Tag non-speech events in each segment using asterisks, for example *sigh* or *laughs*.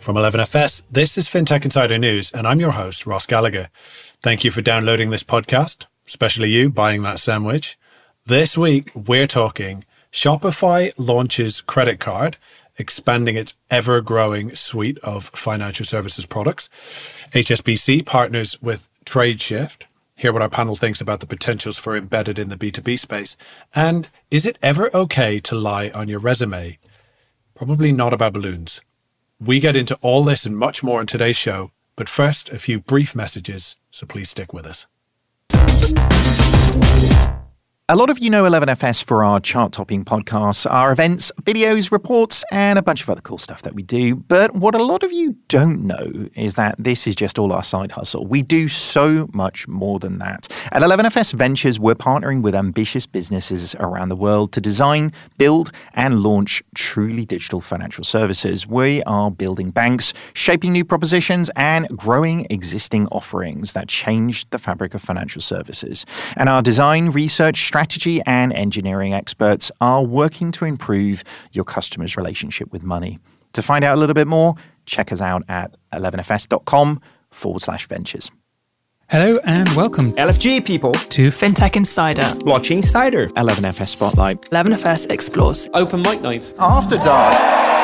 From 11FS, this is FinTech Insider News, and I'm your host, Ross Gallagher. Thank you for downloading this podcast, especially you buying that sandwich. This week, we're talking Shopify launches credit card, expanding its ever growing suite of financial services products. HSBC partners with TradeShift. Hear what our panel thinks about the potentials for embedded in the B2B space. And is it ever okay to lie on your resume? Probably not about balloons. We get into all this and much more in today's show, but first, a few brief messages, so please stick with us. A lot of you know 11FS for our chart topping podcasts, our events, videos, reports, and a bunch of other cool stuff that we do. But what a lot of you don't know is that this is just all our side hustle. We do so much more than that. At 11FS Ventures, we're partnering with ambitious businesses around the world to design, build, and launch truly digital financial services. We are building banks, shaping new propositions, and growing existing offerings that change the fabric of financial services. And our design, research, strategy, strategy and engineering experts are working to improve your customer's relationship with money. To find out a little bit more, check us out at 11fs.com forward slash ventures. Hello and welcome, LFG people, to FinTech Insider, Blockchain Insider, 11FS Spotlight, 11FS Explores, Open Mic Night, After Dark.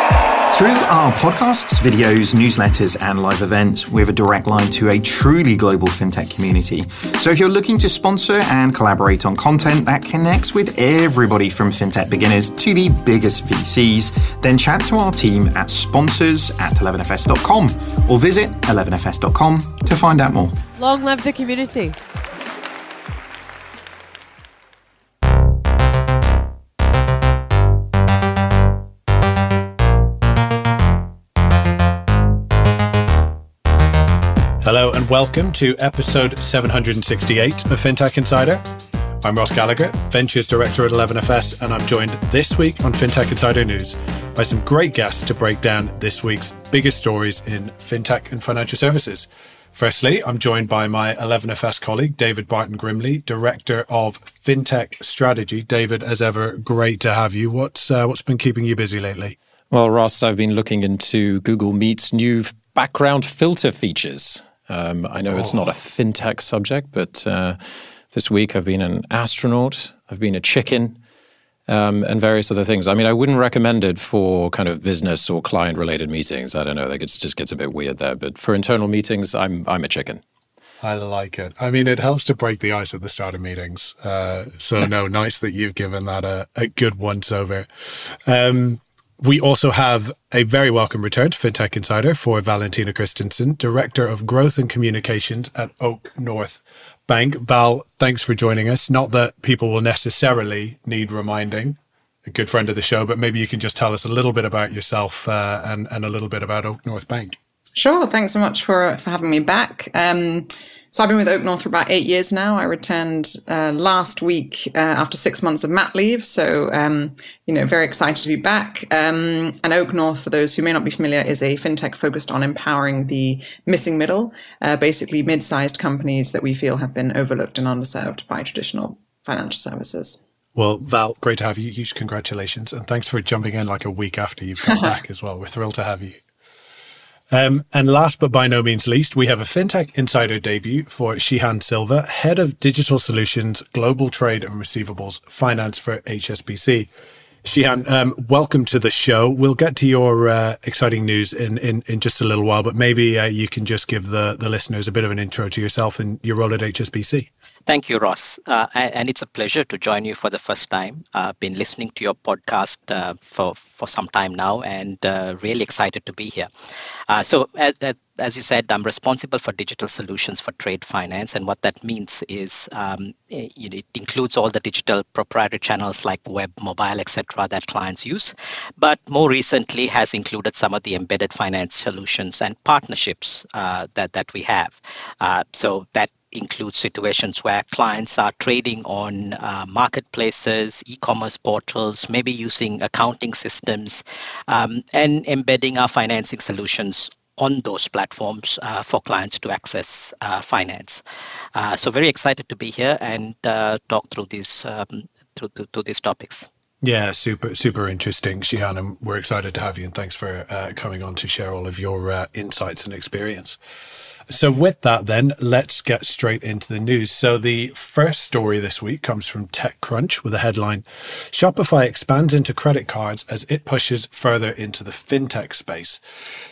Through our podcasts, videos, newsletters, and live events, we have a direct line to a truly global fintech community. So if you're looking to sponsor and collaborate on content that connects with everybody from fintech beginners to the biggest VCs, then chat to our team at sponsors at 11fs.com or visit 11fs.com to find out more. Long live the community. Hello and welcome to episode 768 of FinTech Insider. I'm Ross Gallagher, Ventures Director at 11FS, and I'm joined this week on FinTech Insider News by some great guests to break down this week's biggest stories in fintech and financial services. Firstly, I'm joined by my 11FS colleague, David Barton Grimley, Director of FinTech Strategy. David, as ever, great to have you. What's, uh, what's been keeping you busy lately? Well, Ross, I've been looking into Google Meet's new background filter features. Um, I know oh. it's not a fintech subject, but uh, this week I've been an astronaut, I've been a chicken, um, and various other things. I mean, I wouldn't recommend it for kind of business or client related meetings. I don't know, it just gets a bit weird there. But for internal meetings, I'm I'm a chicken. I like it. I mean, it helps to break the ice at the start of meetings. Uh, so, no, nice that you've given that a, a good once over. Um, we also have a very welcome return to FinTech Insider for Valentina Kristensen, Director of Growth and Communications at Oak North Bank. Val, thanks for joining us. Not that people will necessarily need reminding, a good friend of the show, but maybe you can just tell us a little bit about yourself uh, and, and a little bit about Oak North Bank. Sure. Thanks so much for, for having me back. Um, so I've been with Oak North for about eight years now. I returned uh, last week uh, after six months of mat leave. So, um, you know, very excited to be back. Um, and Oak North, for those who may not be familiar, is a fintech focused on empowering the missing middle, uh, basically mid-sized companies that we feel have been overlooked and underserved by traditional financial services. Well, Val, great to have you. Huge congratulations. And thanks for jumping in like a week after you've come *laughs* back as well. We're thrilled to have you. Um, and last but by no means least, we have a FinTech Insider debut for Shehan Silva, Head of Digital Solutions, Global Trade and Receivables Finance for HSBC. Shehan, um, welcome to the show. We'll get to your uh, exciting news in, in, in just a little while, but maybe uh, you can just give the, the listeners a bit of an intro to yourself and your role at HSBC. Thank you, Ross. Uh, and it's a pleasure to join you for the first time. I've been listening to your podcast uh, for, for some time now and uh, really excited to be here. Uh, so, as, as you said, I'm responsible for digital solutions for trade finance. And what that means is um, it, it includes all the digital proprietary channels like web, mobile, etc., that clients use. But more recently has included some of the embedded finance solutions and partnerships uh, that, that we have. Uh, so that includes situations where clients are trading on uh, marketplaces, e-commerce portals, maybe using accounting systems, um, and embedding our financing solutions on those platforms uh, for clients to access uh, finance. Uh, so very excited to be here and uh, talk through these um, through, through, through these topics. Yeah, super, super interesting, Shehan. And we're excited to have you. And thanks for uh, coming on to share all of your uh, insights and experience. So, with that, then, let's get straight into the news. So, the first story this week comes from TechCrunch with a headline Shopify expands into credit cards as it pushes further into the fintech space.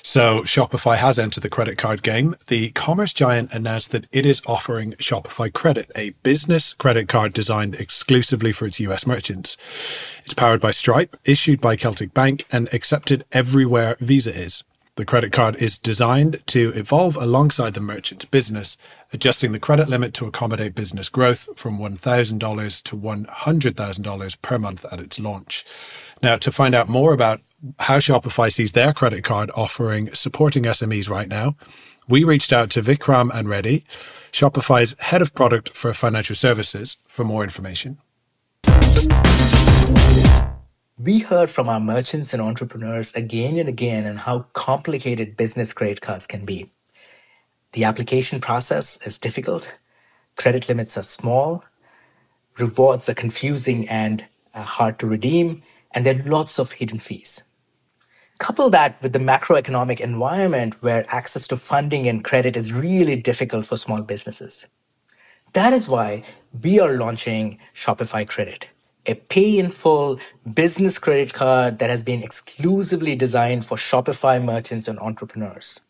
So, Shopify has entered the credit card game. The commerce giant announced that it is offering Shopify Credit, a business credit card designed exclusively for its US merchants. It's powered by Stripe, issued by Celtic Bank, and accepted everywhere Visa is. The credit card is designed to evolve alongside the merchant's business, adjusting the credit limit to accommodate business growth from $1,000 to $100,000 per month at its launch. Now, to find out more about how Shopify sees their credit card offering supporting SMEs right now, we reached out to Vikram Anreddy, Shopify's head of product for financial services, for more information. We heard from our merchants and entrepreneurs again and again on how complicated business credit cards can be. The application process is difficult, credit limits are small, rewards are confusing and uh, hard to redeem, and there are lots of hidden fees. Couple that with the macroeconomic environment where access to funding and credit is really difficult for small businesses. That is why we are launching Shopify Credit a pay in full business credit card that has been exclusively designed for Shopify merchants and entrepreneurs.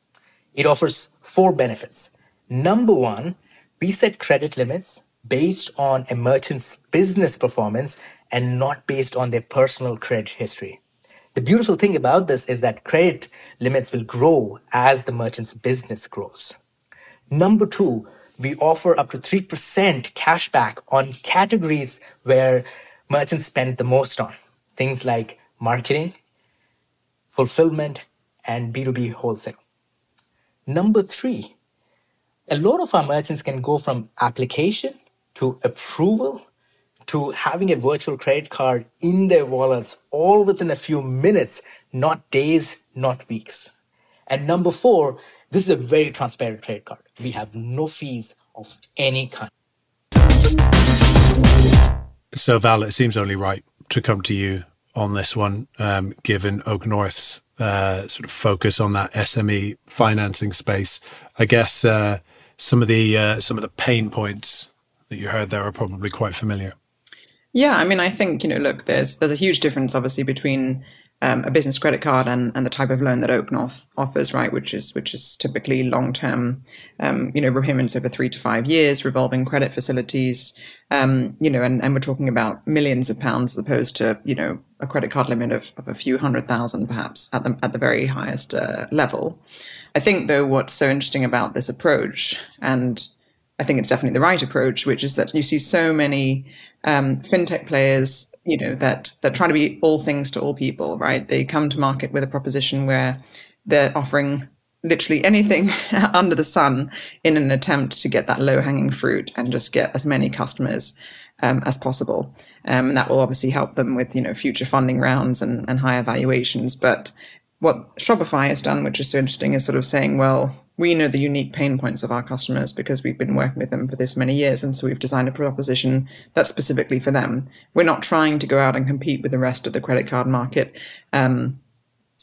It offers four benefits. Number one, we set credit limits based on a merchant's business performance and not based on their personal credit history. The beautiful thing about this is that credit limits will grow as the merchant's business grows. Number two, we offer up to 3% cashback on categories where merchants spend the most on things like marketing, fulfillment, and B2B wholesale. Number three, a lot of our merchants can go from application to approval to having a virtual credit card in their wallets all within a few minutes, not days, not weeks. And number four, this is a very transparent credit card. We have no fees of any kind. So, Val, it seems only right to come to you on this one, um, given Oak North's uh, sort of focus on that SME financing space. I guess uh, some of the uh, some of the pain points that you heard there are probably quite familiar. Yeah, I mean, I think you know, look, there's there's a huge difference, obviously, between um, a business credit card and, and the type of loan that Oak North offers, right? Which is which is typically long term, um, you know, repayments over three to five years, revolving credit facilities, um, you know, and, and we're talking about millions of pounds as opposed to you know a credit card limit of, of a few hundred thousand perhaps at the at the very highest uh, level. I think though what's so interesting about this approach and I think it's definitely the right approach, which is that you see so many um, fintech players you know that that try to be all things to all people right they come to market with a proposition where they're offering literally anything *laughs* under the sun in an attempt to get that low hanging fruit and just get as many customers um, as possible. Um, and that will obviously help them with, you know, future funding rounds and, and higher valuations. But what Shopify has done, which is so interesting, is sort of saying, well, we know the unique pain points of our customers because we've been working with them for this many years. And so we've designed a proposition that's specifically for them. We're not trying to go out and compete with the rest of the credit card market. Um,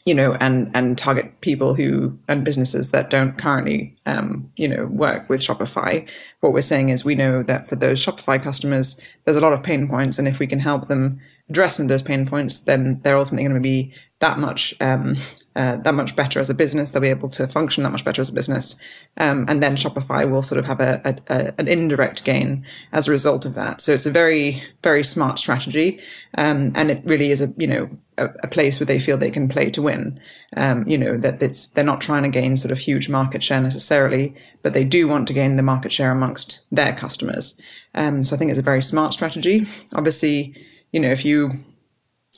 you know, and and target people who and businesses that don't currently, um, you know, work with Shopify. What we're saying is, we know that for those Shopify customers, there's a lot of pain points, and if we can help them address some of those pain points, then they're ultimately going to be that much um, uh, that much better as a business. They'll be able to function that much better as a business, um, and then Shopify will sort of have a, a, a, an indirect gain as a result of that. So it's a very very smart strategy, um, and it really is a you know a, a, place where they feel they can play to win. Um, you know that it's they're not trying to gain sort of huge market share necessarily, but they do want to gain the market share amongst their customers. Um, so I think it's a very smart strategy. Obviously, you know if you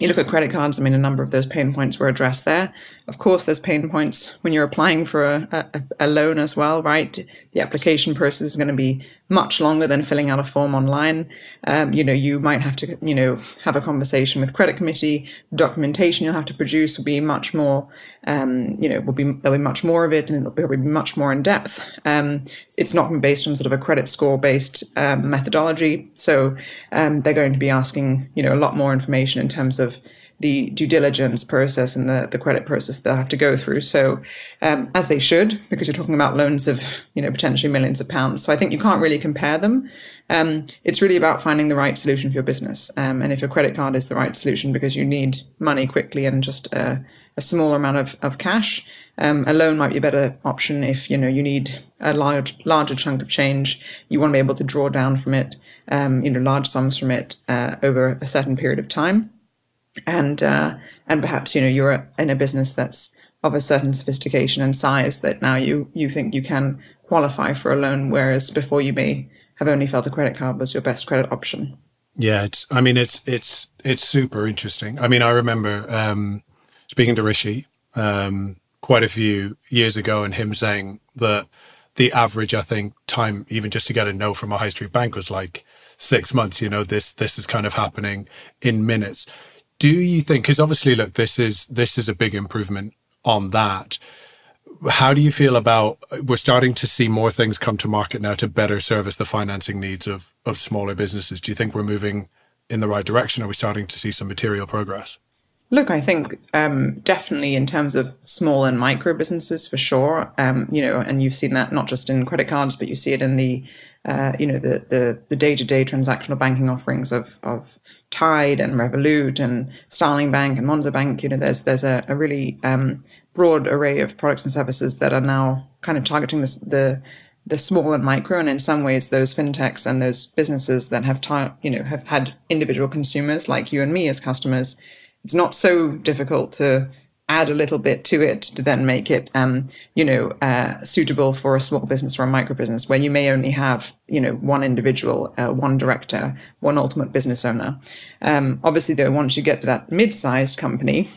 you look at credit cards, I mean, a number of those pain points were addressed there. Of course, there's pain points when you're applying for a, a, a, loan as well, right? The application process is going to be much longer than filling out a form online. Um, you know, you might have to, you know, have a conversation with credit committee. The documentation you'll have to produce will be much more, um, you know, will be, there'll be much more of it and it'll be much more in depth. Um, it's not based on sort of a credit score based um, methodology. So um, they're going to be asking, you know, a lot more information in terms of the due diligence process and the, the credit process they'll have to go through. So, um, as they should, because you're talking about loans of, you know, potentially millions of pounds. So I think you can't really compare them. Um, it's really about finding the right solution for your business. Um, and if your credit card is the right solution because you need money quickly and just a, a smaller amount of, of cash, um, a loan might be a better option if, you know, you need a large, larger chunk of change. You want to be able to draw down from it, um, you know, large sums from it uh, over a certain period of time and uh, and perhaps you know you're in a business that's of a certain sophistication and size that now you you think you can qualify for a loan, whereas before you may have only felt the credit card was your best credit option. Yeah, it's. I mean, it's it's it's super interesting. I mean, I remember um, speaking to Rishi um, quite a few years ago, and him saying that the average, I think, time even just to get a no from a high street bank was like six months. You know, this this is kind of happening in minutes do you think because obviously look this is this is a big improvement on that. How do you feel about we're starting to see more things come to market now to better service the financing needs of of smaller businesses? Do you think we're moving in the right direction? Are we starting to see some material progress? Look, I think um, definitely in terms of small and micro businesses for sure. Um, you know, and you've seen that not just in credit cards, but you see it in the, uh, you know, the the the day to day transactional banking offerings of of Tide and Revolut and Starling Bank and Monzo Bank. You know, there's there's a, a really um, broad array of products and services that are now kind of targeting the the small and micro, and in some ways, those fintechs and those businesses that have, ta- you know, have had individual consumers like you and me as customers it's not so difficult to add a little bit to it to then make it, um, you know, uh, suitable for a small business or a micro business where you may only have, you know, one individual, uh, one director, one ultimate business owner. Um, obviously, though, once you get to that mid-sized company,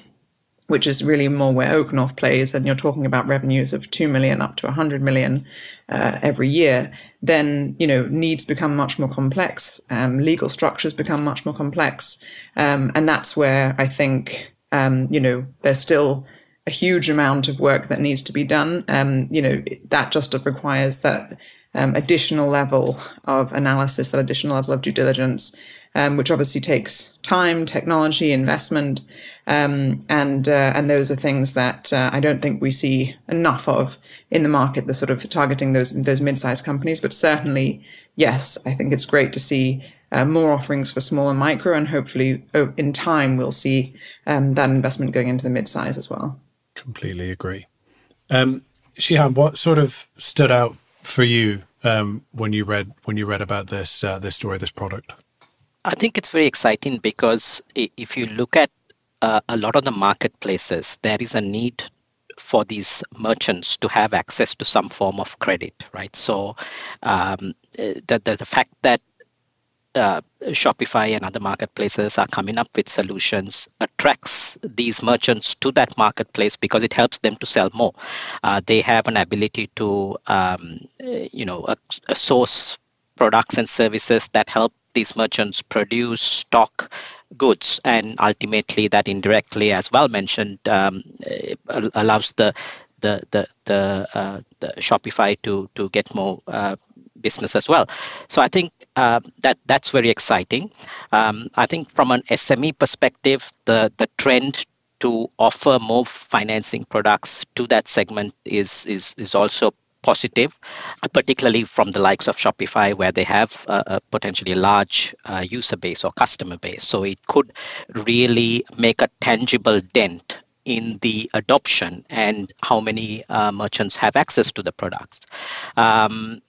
which is really more where OakNorth plays, and you're talking about revenues of 2 million up to 100 million uh, every year, then, you know, needs become much more complex. Um, legal structures become much more complex. Um, and that's where I think, um, you know, there's still a huge amount of work that needs to be done. Um, you know, that just requires that um, additional level of analysis, that additional level of due diligence, um, which obviously takes time, technology, investment, um, and uh, and those are things that uh, I don't think we see enough of in the market. The sort of targeting those those mid-sized companies, but certainly, yes, I think it's great to see. Uh, more offerings for small and micro, and hopefully, oh, in time, we'll see um, that investment going into the mid-size as well. Completely agree. Um, Shehan, what sort of stood out for you um, when you read when you read about this uh, this story, this product? I think it's very exciting because if you look at uh, a lot of the marketplaces, there is a need for these merchants to have access to some form of credit, right? So um, the, the, the fact that uh, Shopify and other marketplaces are coming up with solutions attracts these merchants to that marketplace because it helps them to sell more. Uh, they have an ability to, um, you know, a, a source products and services that help these merchants produce stock goods and ultimately that indirectly as well mentioned um, allows the the the the, uh, the Shopify to to get more uh, business as well. So I think uh, that that's very exciting. Um, I think from an SME perspective, the the trend to offer more financing products to that segment is is is also positive, particularly from the likes of Shopify, where they have a, a potentially large uh, user base or customer base. So it could really make a tangible dent in the adoption and how many uh, merchants have access to the products. Um,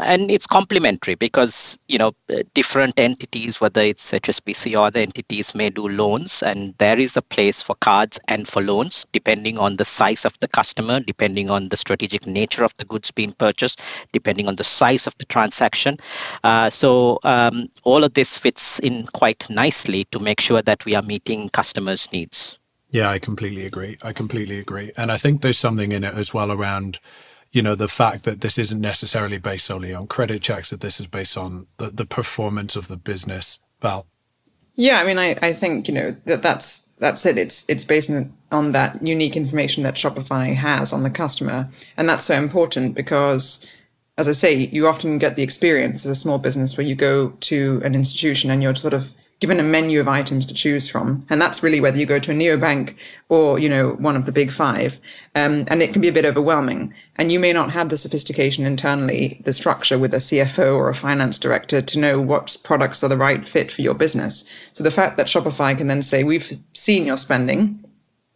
and it's complementary because you know different entities whether it's hsbc or other entities may do loans. And there is a place for cards and for loans depending on the size of the customer depending on the strategic nature of the goods being purchased depending on the size of the transaction. Uh, so um, all of this fits in quite nicely to make sure that we are meeting customers needs. Yeah i completely agree. I completely agree. And i think there's something in it as well around you know the fact that this isn't necessarily based solely on credit checks that this is based on the, the performance of the business val? Yeah i mean i, I think you know that that's that's it. It's it's based on, on that unique information that shopify has on the customer. And that's so important because as I say, you often get the experience as a small business where you go to an institution and you're sort of given a menu of items to choose from. And that's really whether you go to a neobank or, you know, one of the big five. Um, and it can be a bit overwhelming. And you may not have the sophistication internally, the structure with a CFO or a finance director to know what products are the right fit for your business. So the fact that Shopify can then say, we've seen your spending.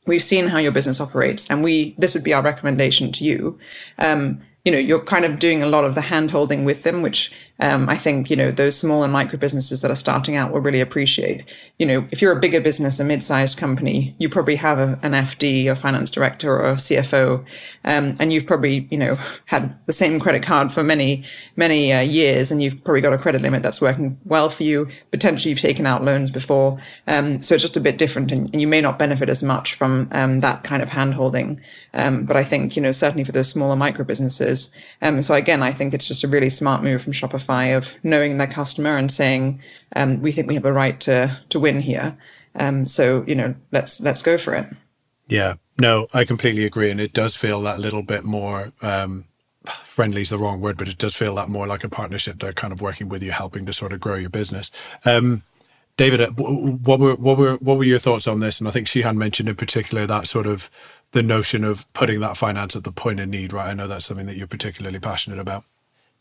We've seen how your business operates and we, this would be our recommendation to you. Um, you know, you're kind of doing a lot of the hand holding with them, which um, I think, you know, those small and micro businesses that are starting out will really appreciate. You know, if you're a bigger business, a mid-sized company, you probably have a, an FD, a finance director or a CFO, um, and you've probably, you know, *laughs* had the same credit card for many, many uh, years, and you've probably got a credit limit that's working well for you. Potentially you've taken out loans before. Um, so it's just a bit different and, and, you may not benefit as much from um, that kind of handholding. Um, but I think, you know, certainly for those smaller micro businesses. Um, so again, I think it's just a really smart move from Shopify of knowing their customer and saying, um, we think we have a right to to win here. Um, so you know, let's let's go for it. Yeah, no, I completely agree, and it does feel that little bit more. Um, friendly is the wrong word, but it does feel that more like a partnership. They're kind of working with you, helping to sort of grow your business. Um, David, uh, what were what were what were your thoughts on this? And I think Shehan mentioned in particular that sort of the notion of putting that finance at the point of need, right? I know that's something that you're particularly passionate about.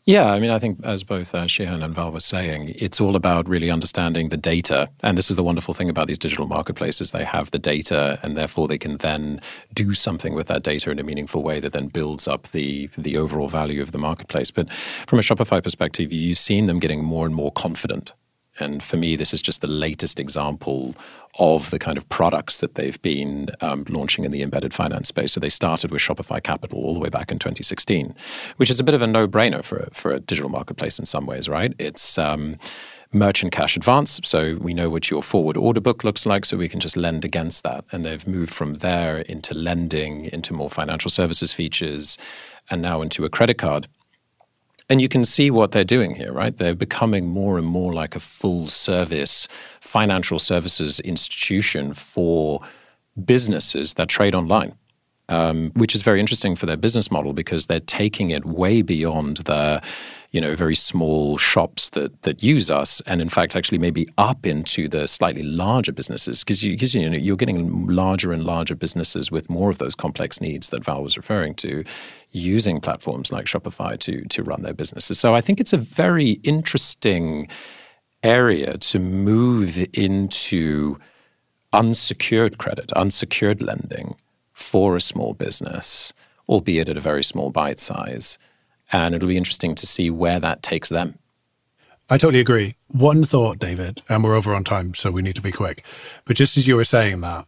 Yeah, I mean, I think as both uh, Shehan and Val were saying, it's all about really understanding the data. And this is the wonderful thing about these digital marketplaces. They have the data and therefore they can then do something with that data in a meaningful way that then builds up the, the overall value of the marketplace. But from a Shopify perspective, you've seen them getting more and more confident and for me, this is just the latest example of the kind of products that they've been um, launching in the embedded finance space. So they started with Shopify Capital all the way back in 2016, which is a bit of a no-brainer for a, for a digital marketplace in some ways, right? It's um, merchant cash advance, so we know what your forward order book looks like, so we can just lend against that. And they've moved from there into lending, into more financial services features, and now into a credit card. And you can see what they're doing here, right? They're becoming more and more like a full service financial services institution for businesses that trade online um, which is very interesting for their business model because they're taking it way beyond the, you know, very small shops that that use us, and in fact, actually maybe up into the slightly larger businesses because you, cause, you know you're getting larger and larger businesses with more of those complex needs that Val was referring to, using platforms like Shopify to to run their businesses. So I think it's a very interesting area to move into unsecured credit, unsecured lending for a small business, albeit at a very small bite size. And it'll be interesting to see where that takes them. I totally agree. One thought, David, and we're over on time, so we need to be quick. But just as you were saying that,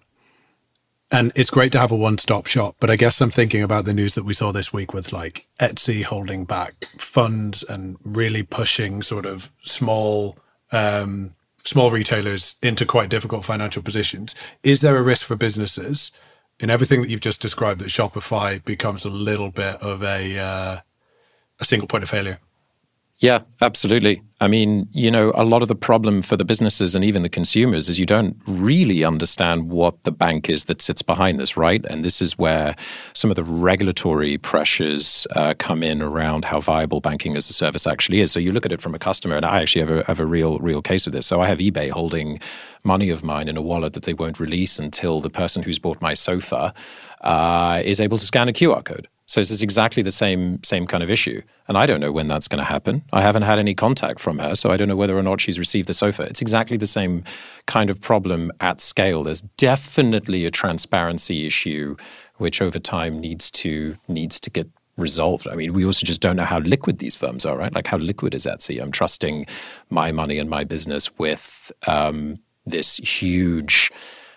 and it's great to have a one stop shop, but I guess I'm thinking about the news that we saw this week with like Etsy holding back funds and really pushing sort of small um, small retailers into quite difficult financial positions. Is there a risk for businesses in everything that you've just described that Shopify becomes a little bit of a uh, a single point of failure. Yeah, absolutely. I mean, you know, a lot of the problem for the businesses and even the consumers is you don't really understand what the bank is that sits behind this, right? And this is where some of the regulatory pressures uh, come in around how viable banking as a service actually is. So you look at it from a customer, and I actually have a, have a real, real case of this. So I have eBay holding money of mine in a wallet that they won't release until the person who's bought my sofa uh, is able to scan a QR code. So this is exactly the same same kind of issue, and I don't know when that's going to happen. I haven't had any contact from her, so I don't know whether or not she's received the sofa. It's exactly the same kind of problem at scale. There's definitely a transparency issue, which over time needs to needs to get resolved. I mean, we also just don't know how liquid these firms are, right? Like how liquid is Etsy? I'm trusting my money and my business with um, this huge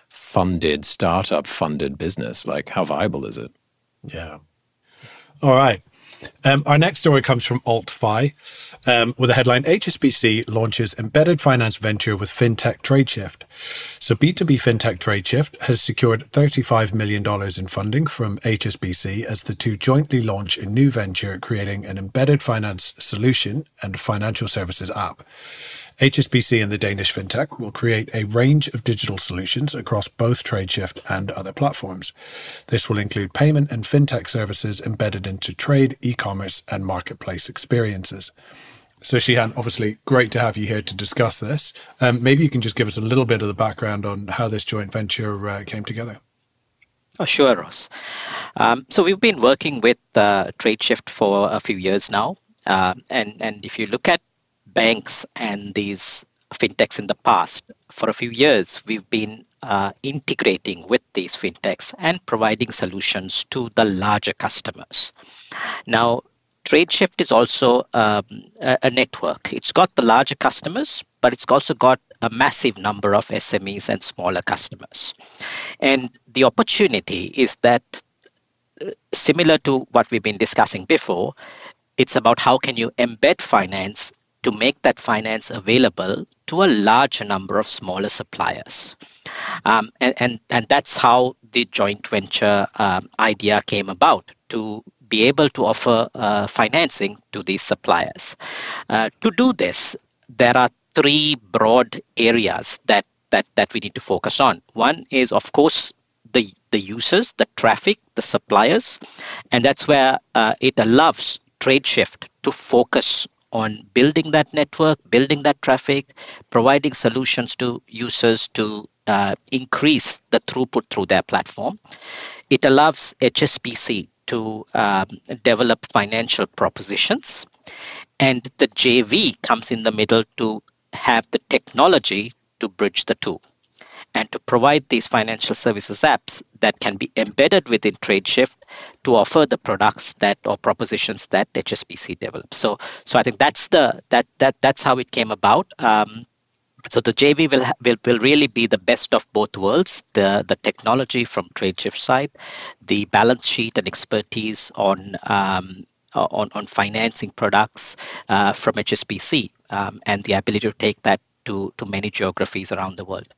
funded startup funded business. Like how viable is it? Yeah. All right. Um, our next story comes from AltFi um, with a headline HSBC launches embedded finance venture with fintech Tradeshift. So, B2B fintech Tradeshift has secured $35 million in funding from HSBC as the two jointly launch a new venture creating an embedded finance solution and financial services app. HSBC and the Danish fintech will create a range of digital solutions across both Tradeshift and other platforms. This will include payment and fintech services embedded into trade, e commerce, and marketplace experiences. So, Shehan, obviously, great to have you here to discuss this. Um, maybe you can just give us a little bit of the background on how this joint venture uh, came together. Oh, sure, Ross. Um, so we've been working with uh, TradeShift for a few years now, uh, and and if you look at banks and these fintechs in the past, for a few years we've been uh, integrating with these fintechs and providing solutions to the larger customers. Now, TradeShift is also um, a, a network. It's got the larger customers, but it's also got a massive number of SMEs and smaller customers. And the opportunity is that uh, similar to what we've been discussing before, it's about how can you embed finance to make that finance available to a large number of smaller suppliers. Um, and, and, and that's how the joint venture um, idea came about to be able to offer uh, financing to these suppliers. Uh, to do this, there are three broad areas that, that, that we need to focus on. One is, of course, the, the users, the traffic, the suppliers, and that's where uh, it allows TradeShift to focus on building that network, building that traffic, providing solutions to users to uh, increase the throughput through their platform. It allows HSBC to um, develop financial propositions. And the JV comes in the middle to have the technology to bridge the two and to provide these financial services apps that can be embedded within TradeShift to offer the products that or propositions that HSBC develops. So, so I think that's the that that that's how it came about. Um, so the JV will, will will really be the best of both worlds: the the technology from TradeShift side, the balance sheet and expertise on um, on on financing products uh, from HSBC, um, and the ability to take that to to many geographies around the world.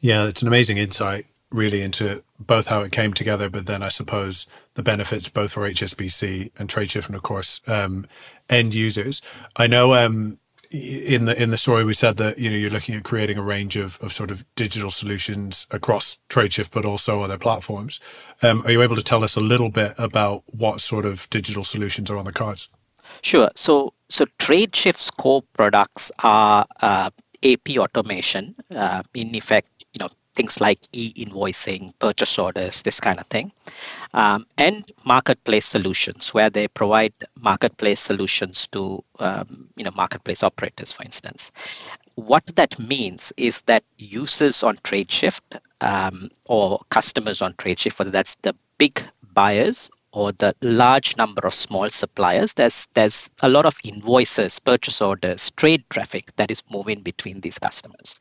Yeah, it's an amazing insight, really, into both how it came together, but then I suppose the benefits both for HSBC and TradeShift, and of course um, end users. I know um, in the in the story we said that you know you're looking at creating a range of, of sort of digital solutions across TradeShift, but also other platforms. Um, are you able to tell us a little bit about what sort of digital solutions are on the cards? Sure. So so TradeShift's core products are uh, AP automation. Uh, in effect, you know things like e-invoicing, purchase orders, this kind of thing, um, and marketplace solutions where they provide marketplace solutions to um, you know marketplace operators, for instance. What that means is that users on TradeShift um, or customers on TradeShift, whether that's the big buyers or the large number of small suppliers, there's there's a lot of invoices, purchase orders, trade traffic that is moving between these customers.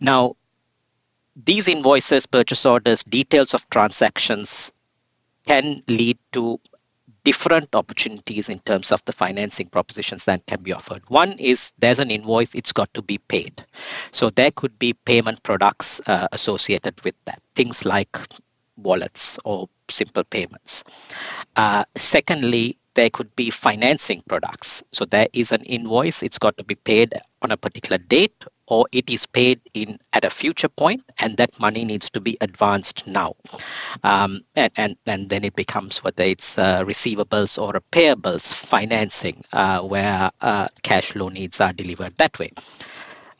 Now, these invoices, purchase orders, details of transactions can lead to different opportunities in terms of the financing propositions that can be offered. One is there's an invoice, it's got to be paid. So there could be payment products uh, associated with that, things like wallets or simple payments. Uh, secondly, there could be financing products. So there is an invoice, it's got to be paid on a particular date or it is paid in at a future point and that money needs to be advanced now. Um, and, and and then it becomes whether it's uh, receivables or payables financing uh, where uh, cash flow needs are delivered that way.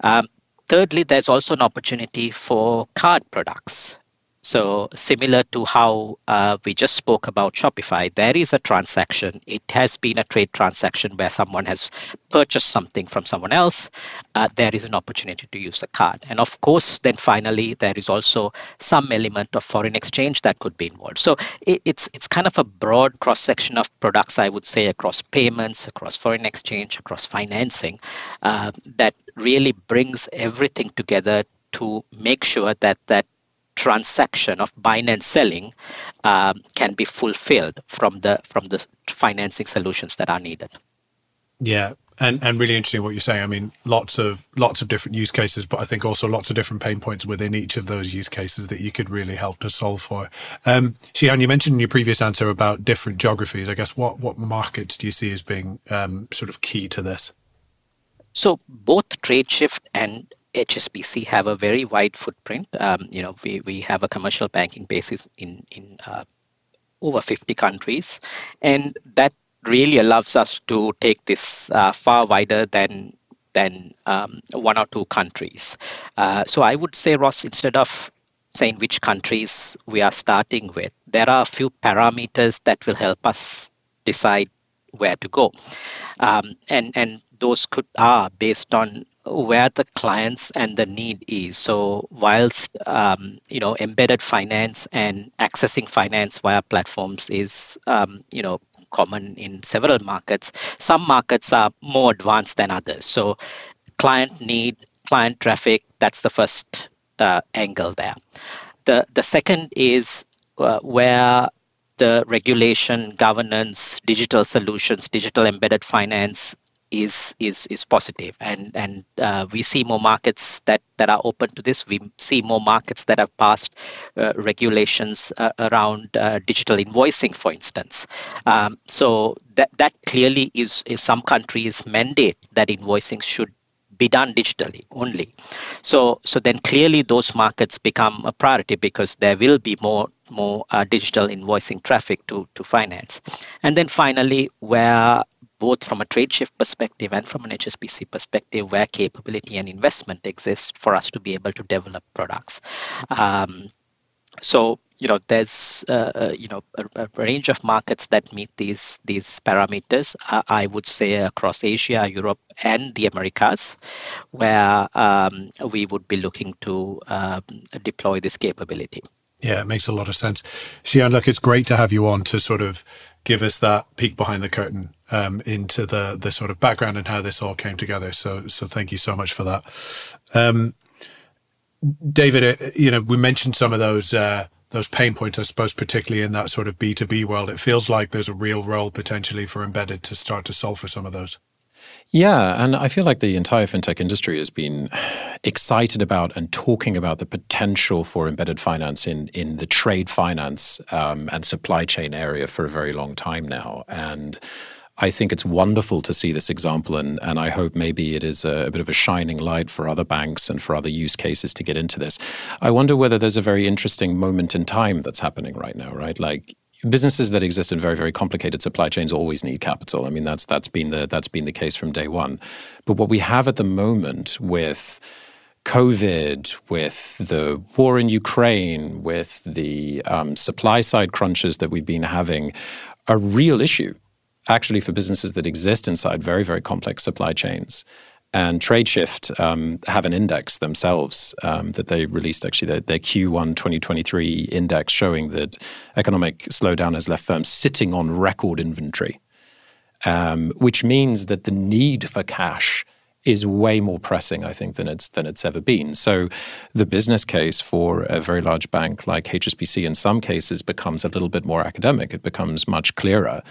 Um, thirdly there's also an opportunity for card products so, similar to how uh, we just spoke about Shopify, there is a transaction. It has been a trade transaction where someone has purchased something from someone else. Uh, there is an opportunity to use a card. And of course, then finally, there is also some element of foreign exchange that could be involved. So, it, it's, it's kind of a broad cross section of products, I would say, across payments, across foreign exchange, across financing, uh, that really brings everything together to make sure that that transaction of buying and selling um, can be fulfilled from the from the financing solutions that are needed. Yeah, and and really interesting what you're saying. I mean, lots of lots of different use cases, but I think also lots of different pain points within each of those use cases that you could really help to solve for. Um, Shehan, you mentioned in your previous answer about different geographies. I guess what what markets do you see as being um, sort of key to this? So both TradeShift and HSBC have a very wide footprint. Um, you know, we, we have a commercial banking basis in in uh, over 50 countries, and that really allows us to take this uh, far wider than than um, one or two countries. Uh, so I would say, Ross, instead of saying which countries we are starting with, there are a few parameters that will help us decide where to go, um, and and those could are based on where the clients and the need is. So whilst um, you know embedded finance and accessing finance via platforms is um, you know common in several markets, some markets are more advanced than others. So client need, client traffic, that's the first uh, angle there. The the second is uh, where the regulation, governance, digital solutions, digital embedded finance is is is positive. And and uh, we see more markets that that are open to this. We see more markets that have passed uh, regulations uh, around uh, digital invoicing for instance. Um, so that that clearly is, is some countries mandate that invoicing should be done digitally only. So so then clearly those markets become a priority because there will be more more uh, digital invoicing traffic to to finance. And then finally where both from a TradeShift perspective and from an HSBC perspective, where capability and investment exist for us to be able to develop products. Um, so you know there's uh, uh, you know a, a, range of markets that meet these these parameters uh, i would say across asia europe and the americas where um, we would be looking to um, deploy this capability yeah it makes a lot of sense Shehan, look it's great to have you on to sort of give us that peek behind the curtain um, into the the sort of background and how this all came together. So so thank you so much for that, um, David. Uh, you know we mentioned some of those. Uh, those pain points, I suppose, particularly in that sort of B2B world, it feels like there's a real role potentially for embedded to start to solve for some of those. Yeah, and I feel like the entire fintech industry has been excited about and talking about the potential for embedded finance in in the trade finance um, and supply chain area for a very long time now, and. I think it's wonderful to see this example, and, and I hope maybe it is a, a, bit of a shining light for other banks and for other use cases to get into this. I wonder whether there's a very interesting moment in time that's happening right now, right? Like businesses that exist in very very complicated supply chains always need capital. I mean that's that's been the that's been the case from day one. But what we have at the moment with COVID, with the war in Ukraine, with the um, supply side crunches that we've been having, a real issue actually for businesses that exist inside very very complex supply chains and TradeShift um, have an index themselves um, that they released, actually, their, their, Q1 2023 index showing that economic slowdown has left firms sitting on record inventory, um, which means that the need for cash is way more pressing, I think, than it's than it's ever been. So, the business case for a very large bank like HSBC, in some cases, becomes a little bit more academic. It becomes much clearer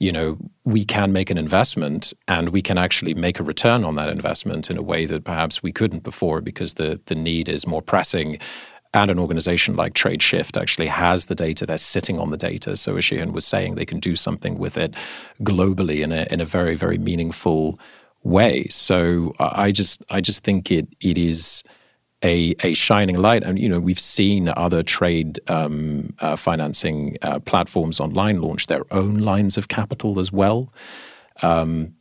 you know, we can make an investment and we can actually make a return on that investment in a way that perhaps we couldn't before because the the need is more pressing. And an organization like TradeShift actually has the data. They're sitting on the data. So as Shehan was saying, they can do something with it globally in a in a very, very meaningful way. So I just I just think it it is a, a shining light. And, you know, we've seen other trade um, uh, financing uh, platforms online launch their own lines of capital as well. Um,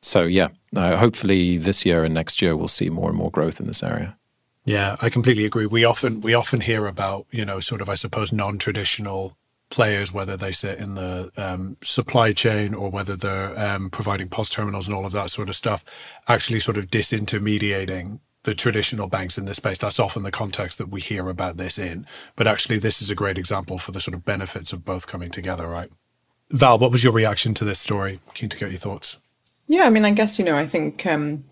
so, yeah, uh, hopefully this year and next year we'll see more and more growth in this area. Yeah, I completely agree. We often we often hear about you know sort of I suppose non-traditional players, whether they sit in the um, supply chain or whether they're um, providing POS terminals and all of that sort of stuff, actually sort of disintermediating the traditional banks in this space. That's often the context that we hear about this in. But actually, this is a great example for the sort of benefits of both coming together, right? Val, what was your reaction to this story? Keen to get your thoughts. Yeah, I mean, I guess you know, I think um,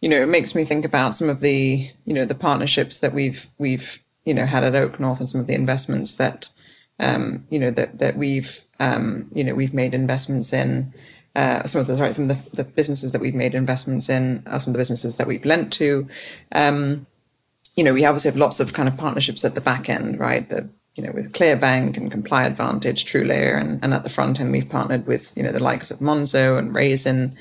you know, it makes me think about some of the you know the partnerships that we've we've you know had at Oak North and some of the investments that um, you know that that we've um, you know we've made investments in uh, some of the sorry, some of the, the, businesses that we've made investments in are some of the businesses that we've lent to. Um, you know, we obviously have lots of kind of partnerships at the back end, right? The you know, with ClearBank and Comply Advantage, TrueLayer, and, and at the front end, we've partnered with you know the likes of Monzo and Raisin.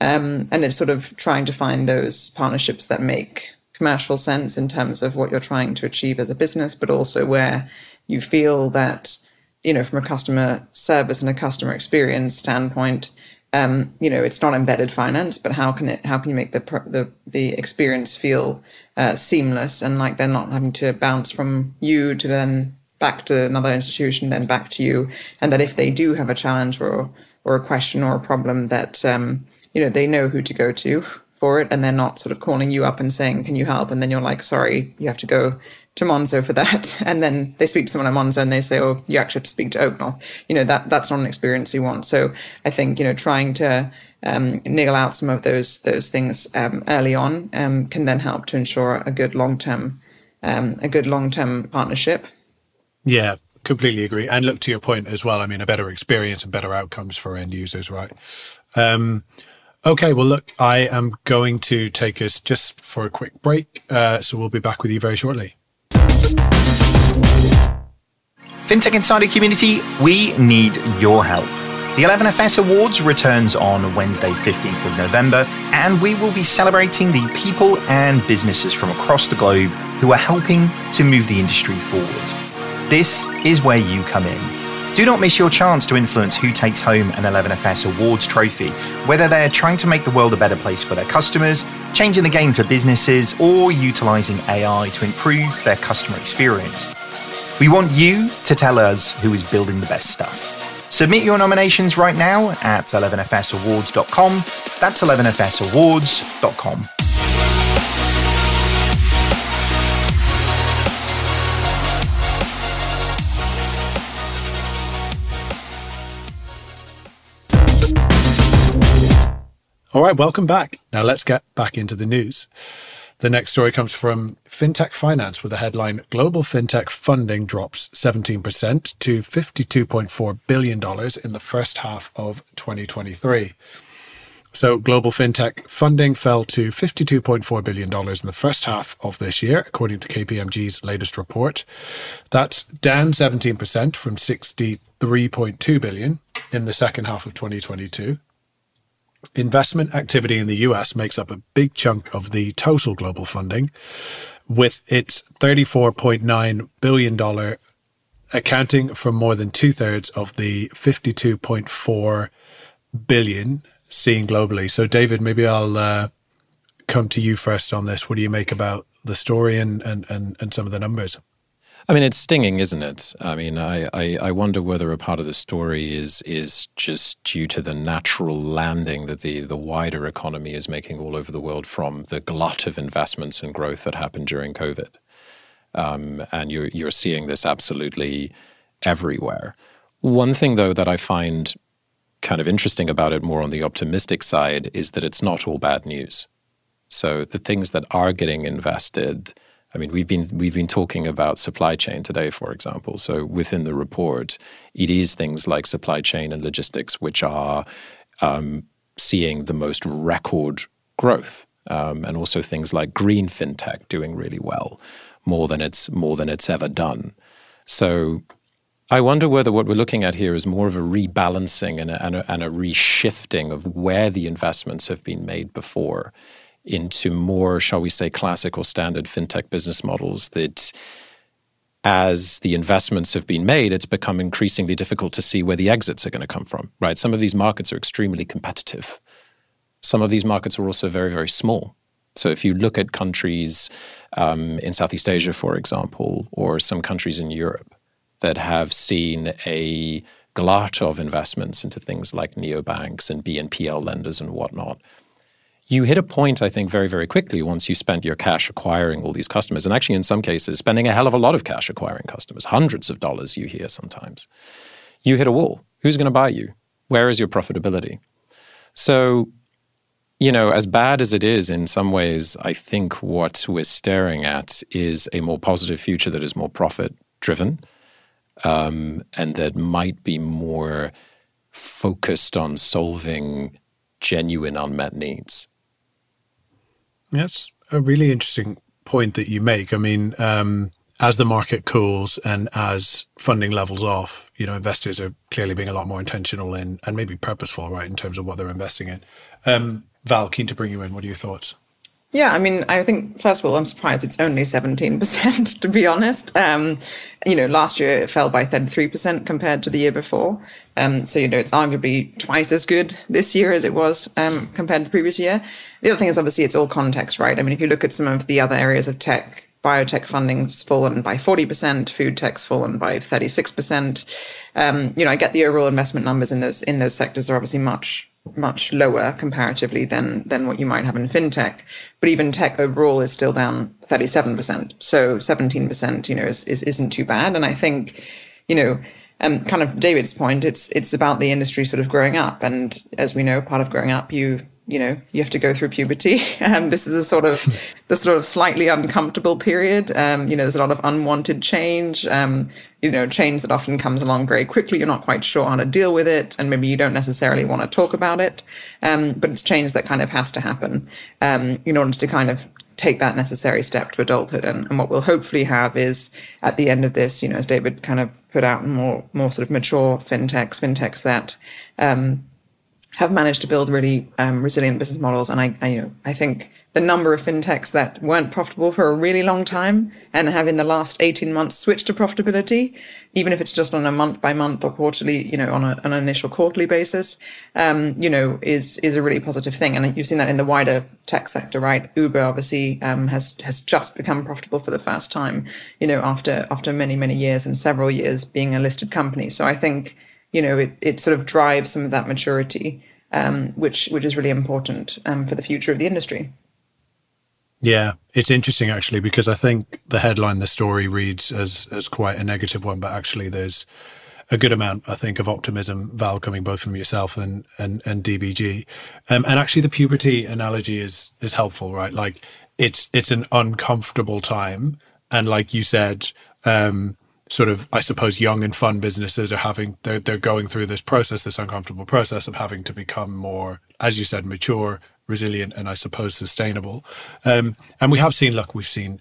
Um, and it's sort of trying to find those partnerships that make commercial sense in terms of what you're trying to achieve as a business, but also where you feel that, you know, from a customer service and a customer experience standpoint, um, you know, it's not embedded finance, but how can it? How can you make the the the experience feel uh, seamless and like they're not having to bounce from you to then back to another institution, then back to you, and that if they do have a challenge or or a question or a problem, that um, you know they know who to go to for it, and they're not sort of calling you up and saying, "Can you help?" And then you're like, "Sorry, you have to go to Monzo for that." *laughs* And then they speak to someone at Monzo and they say, "Oh, you actually have to speak to OakNorth." You know that that's not an experience you want. So I think you know trying to um, niggle out some of those those things um, early on um, can then help to ensure a good long term um, a good long term partnership. Yeah, completely agree. And look to your point as well. I mean, a better experience and better outcomes for end users, right? Um, okay, well, look, I am going to take us just for a quick break. Uh, so we'll be back with you very shortly. FinTech Insider community, we need your help. The 11FS Awards returns on Wednesday, 15th of November, and we will be celebrating the people and businesses from across the globe who are helping to move the industry forward. This is where you come in. Do not miss your chance to influence who takes home an 11FS Awards trophy, whether they're trying to make the world a better place for their customers, changing the game for businesses, or utilizing AI to improve their customer experience. We want you to tell us who is building the best stuff. Submit your nominations right now at 11fsawards.com. That's 11fsawards.com. All right, welcome back. Now let's get back into the news. The next story comes from FinTech Finance with the headline Global FinTech funding drops 17% to $52.4 billion in the first half of 2023. So, global fintech funding fell to $52.4 billion in the first half of this year, according to KPMG's latest report. That's down 17% from 63.2 billion in the second half of 2022. Investment activity in the US makes up a big chunk of the total global funding, with its $34.9 billion accounting for more than two thirds of the 52.4 billion seen globally. So, David, maybe I'll uh, come to you first on this. What do you make about the story and, and, and, and some of the numbers? I mean, it's stinging, isn't it? I mean, I, I, I, wonder whether a part of the story is is just due to the natural landing that the, the wider economy is making all over the world from the glut of investments and growth that happened during COVID. Um, and you're, you're seeing this absolutely everywhere. One thing, though, that I find kind of interesting about it, more on the optimistic side, is that it's not all bad news. So the things that are getting invested – I mean, we've been we've been talking about supply chain today, for example. So within the report, it is things like supply chain and logistics which are um, seeing the most record growth, um, and also things like green fintech doing really well, more than it's more than it's ever done. So I wonder whether what we're looking at here is more of a rebalancing and a, and a, and a reshifting of where the investments have been made before into more, shall we say, classic or standard fintech business models that as the investments have been made, it's become increasingly difficult to see where the exits are going to come from, right? Some of these markets are extremely competitive. Some of these markets are also very, very small. So if you look at countries um, in Southeast Asia, for example, or some countries in Europe that have seen a glut of investments into things like neobanks and BNPL lenders and whatnot, you hit a point, I think, very, very quickly once you spent your cash acquiring all these customers. And actually, in some cases, spending a hell of a lot of cash acquiring customers, hundreds of dollars you hear sometimes. You hit a wall. Who's going to buy you? Where is your profitability? So, you know, as bad as it is in some ways, I think what we're staring at is a more positive future that is more profit driven um, and that might be more focused on solving genuine unmet needs. That's a really interesting point that you make. I mean, um, as the market cools and as funding levels off, you know, investors are clearly being a lot more intentional in and maybe purposeful, right, in terms of what they're investing in. Um, Val, keen to bring you in. What are your thoughts? Yeah, I mean, I think first of all, I'm surprised it's only 17%, *laughs* to be honest. Um, you know, last year it fell by 33% compared to the year before. Um, so, you know, it's arguably twice as good this year as it was um, compared to the previous year. The other thing is obviously it's all context, right? I mean, if you look at some of the other areas of tech, biotech funding's fallen by 40%, food tech's fallen by 36%. Um, you know, I get the overall investment numbers in those in those sectors are obviously much much lower comparatively than than what you might have in fintech. But even tech overall is still down 37%. So 17%, you know, is, is isn't too bad. And I think, you know, um, kind of David's point, it's it's about the industry sort of growing up. And as we know, part of growing up, you you know you have to go through puberty. *laughs* Um, this is a sort of *laughs* the sort of slightly uncomfortable period. Um, you know there's a lot of unwanted change um, you know change that often comes along very quickly. You're not quite sure how to deal with it and maybe you don't necessarily want to talk about it. Um, but it's change that kind of has to happen um, in order to kind of take that necessary step to adulthood. And, and what we'll hopefully have is at the end of this you know as david kind of put out more more sort of mature fintechs fintechs that um, have managed to build really um, resilient business models. And I, I, you know, I think the number of fintechs that weren't profitable for a really long time and have in the last 18 months switched to profitability, even if it's just on a month by month or quarterly, you know, on, a, an initial quarterly basis, um, you know, is, is a really positive thing. And you've seen that in the wider tech sector, right? Uber obviously, um, has, has just become profitable for the first time, you know, after, after many, many years and several years being a listed company. So I think, you know, it, it sort of drives some of that maturity, um, which which is really important um, for the future of the industry. Yeah, it's interesting actually because I think the headline, the story reads as as quite a negative one, but actually there's a good amount, I think, of optimism, Val, coming both from yourself and and, and DBG. Um, and actually, the puberty analogy is is helpful, right? Like it's it's an uncomfortable time, and like you said, um, sort of, I suppose, young and fun businesses are having they're they're going through this process, this uncomfortable process of having to become more, as you said, mature, resilient, and I suppose sustainable. Um, and we have seen, look, we've seen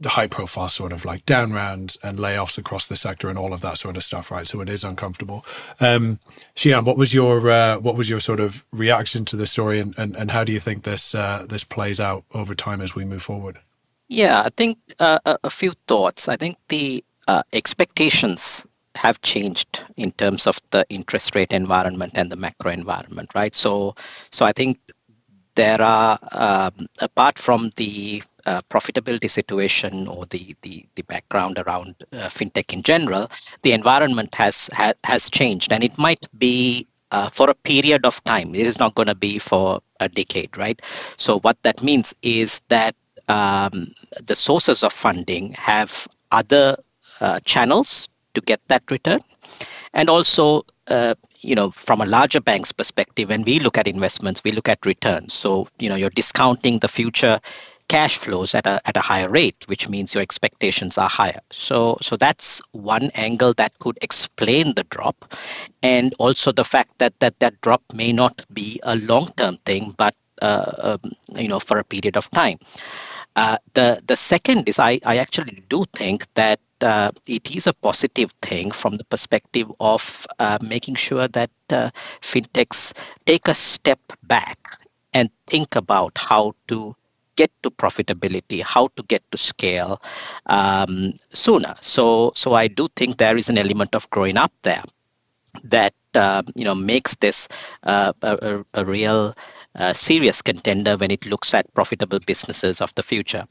the high profile sort of like down rounds and layoffs across the sector and all of that sort of stuff, right? So it is uncomfortable. Um, Shehan, what was your uh, what was your sort of reaction to this story, and, and, and how do you think this uh, this plays out over time as we move forward? Yeah, I think uh, a few thoughts. I think the uh, expectations have changed in terms of the interest rate environment and the macro environment, right? So, so I think there are um, apart from the uh, profitability situation or the the, the background around uh, fintech in general, the environment has ha, has changed, and it might be uh, for a period of time. It is not going to be for a decade, right? So what that means is that um, the sources of funding have other uh, channels to get that return. And also, uh, you know, from a larger bank's perspective, when we look at investments, we look at returns. So, you know, you're discounting the future cash flows at a at a higher rate, which means your expectations are higher. So so that's one angle that could explain the drop, and also the fact that that that drop may not be a long term thing, but uh, um, you know for a period of time. Uh, the the second is I, I actually do think that uh, it is a positive thing from the perspective of uh, making sure that uh, fintechs take a step back and think about how to get to profitability, how to get to scale um, sooner. So, so I do think there is an element of growing up there that uh, you know makes this uh, a, a, real uh, serious contender when it looks at profitable businesses of the future.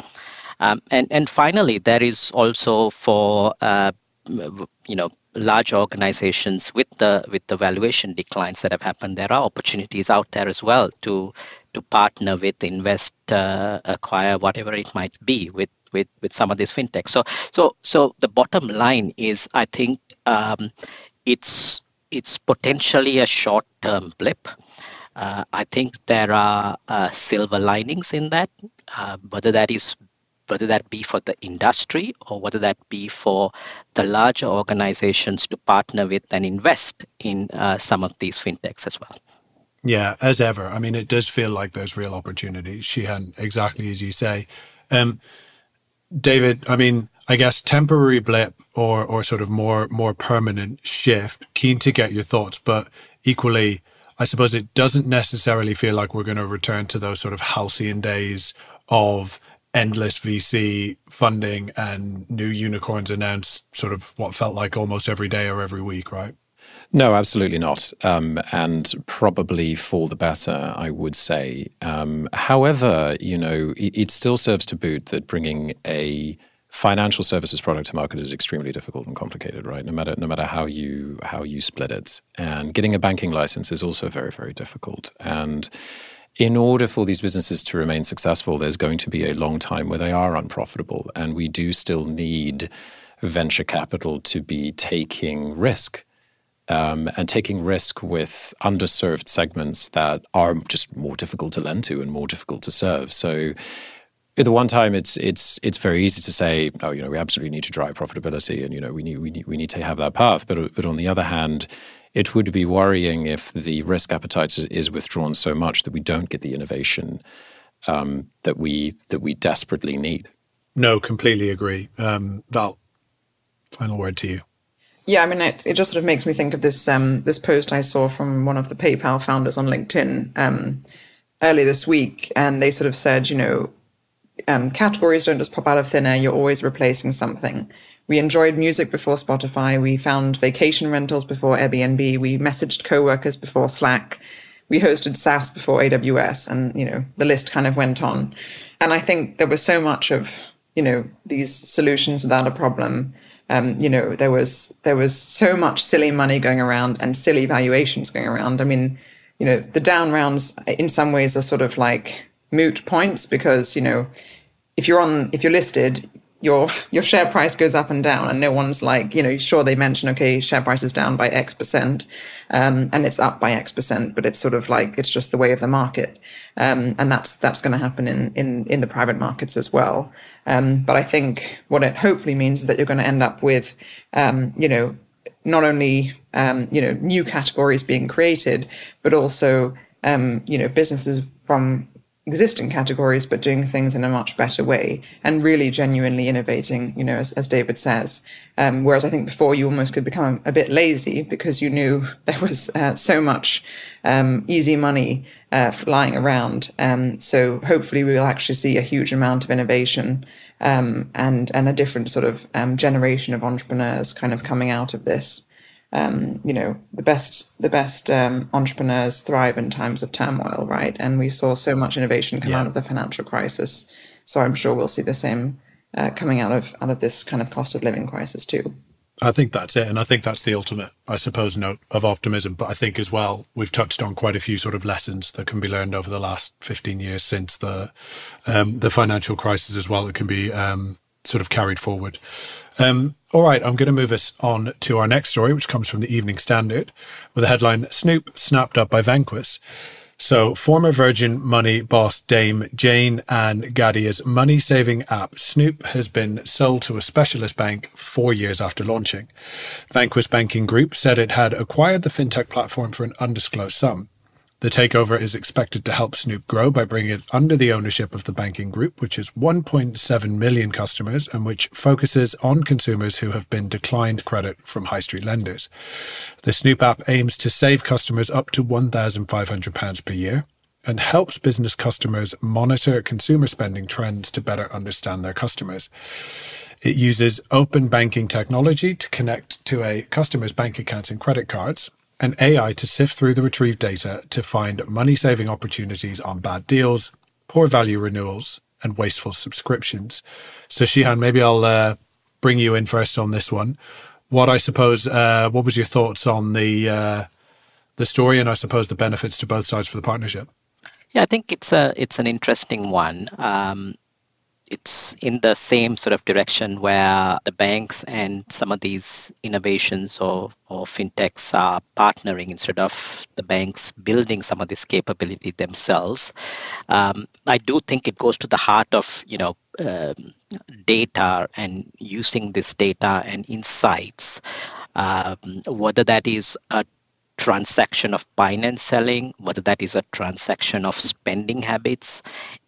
Um, and and finally, there is also for uh, you know large organizations with the with the valuation declines that have happened, there are opportunities out there as well to to partner with, invest, uh, acquire, whatever it might be with with with some of these fintechs. So so so the bottom line is, I think um, it's it's potentially a short term blip. Uh, I think there are uh, silver linings in that, uh, whether that is whether that be for the industry or whether that be for the larger organizations to partner with and invest in uh, some of these fintechs as well. Yeah, as ever. I mean, it does feel like there's real opportunities. Shehan exactly as you say. Um, David, I mean, I guess temporary blip or or sort of more more permanent shift. Keen to get your thoughts, but equally, I suppose it doesn't necessarily feel like we're going to return to those sort of halcyon days of endless VC funding and new unicorns announced sort of what felt like almost every day or every week, right? No, absolutely not. Um, and probably for the better, I would say. Um, however, you know, it, it still serves to boot that bringing a financial services product to market is extremely difficult and complicated, right? No matter no matter how you how you split it, and getting a banking license is also very very difficult. And in order for these businesses to remain successful, there's going to be a long time where they are unprofitable, and we do still need venture capital to be taking risk. Um, and taking risk with underserved segments that are just more difficult to lend to and more difficult to serve. So, at the one time, it's it's it's very easy to say, oh, you know, we absolutely need to drive profitability, and you know, we need we need we need to have that path. But but on the other hand, it would be worrying if the risk appetite is withdrawn so much that we don't get the innovation um, that we that we desperately need. No, completely agree. Um, Val, final word to you. Yeah, I mean, it, it just sort of makes me think of this um, this post I saw from one of the PayPal founders on LinkedIn um, earlier this week, and they sort of said, you know, um, categories don't just pop out of thin air. You're always replacing something. We enjoyed music before Spotify. We found vacation rentals before Airbnb. We messaged coworkers before Slack. We hosted SaaS before AWS, and you know the list kind of went on. And I think there was so much of you know these solutions without a problem. Um, you know there was there was so much silly money going around and silly valuations going around. I mean, you know the down rounds in some ways are sort of like moot points because you know if you're on if you're listed your *laughs* your share price goes up and down and no one's like you know sure they mention okay share price is down by x percent um, and it's up by x percent but it's sort of like it's just the way of the market. Um, and that's that's going to happen in in in the private markets as well. Um, but i think what it hopefully means is that you're going to end up with um, you know not only um, you know new categories being created but also um, you know businesses from existing categories, but doing things in a much better way and really genuinely innovating, you know, as, as David says. Um, whereas I think before you almost could become a, bit lazy because you knew *laughs* there was uh, so much um, easy money uh, flying around. Um, so hopefully we will actually see a huge amount of innovation um, and, and a different sort of um, generation of entrepreneurs kind of coming out of this um, you know the best the best um, entrepreneurs thrive in times of turmoil, right? And we saw so much innovation come yeah. out of the financial crisis. So I'm sure we'll see the same uh, coming out of out of this kind of cost of living crisis too. I think that's it, and I think that's the ultimate, I suppose, note of optimism. But I think as well, we've touched on quite a few sort of lessons that can be learned over the last 15 years since the um, the financial crisis as well It can be um, sort of carried forward. Um, all right, I'm going to move us on to our next story, which comes from the Evening Standard with the headline Snoop snapped up by Vanquis. So, former Virgin Money boss Dame Jayne-Anne Gadhia's money saving app Snoop has been sold to a specialist bank four years after launching. Vanquis Banking Group said it had acquired the fintech platform for an undisclosed sum. The takeover is expected to help Snoop grow by bringing it under the ownership of the banking group, which has 1.7 million customers and which focuses on consumers who have been declined credit from high street lenders. The Snoop app aims to save customers up to £1,500 per year and helps business customers monitor consumer spending trends to better understand their customers. It uses open banking technology to connect to a customer's bank accounts and credit cards and AI to sift through the retrieved data to find money saving opportunities on bad deals, poor value renewals, and wasteful subscriptions. So, Shehan, maybe I'll uh, bring you in first on this one. What I suppose, uh, what was your thoughts on the uh, the story, and I suppose the benefits to both sides for the partnership? Yeah, I think it's a it's an interesting one. Um, it's in the same sort of direction where the banks and some of these innovations or, or fintechs are partnering instead of the banks building some of this capability themselves. Um, I do think it goes to the heart of you know um, data and using this data and insights, um, whether that is a transaction of buying and selling, whether that is a transaction of spending habits,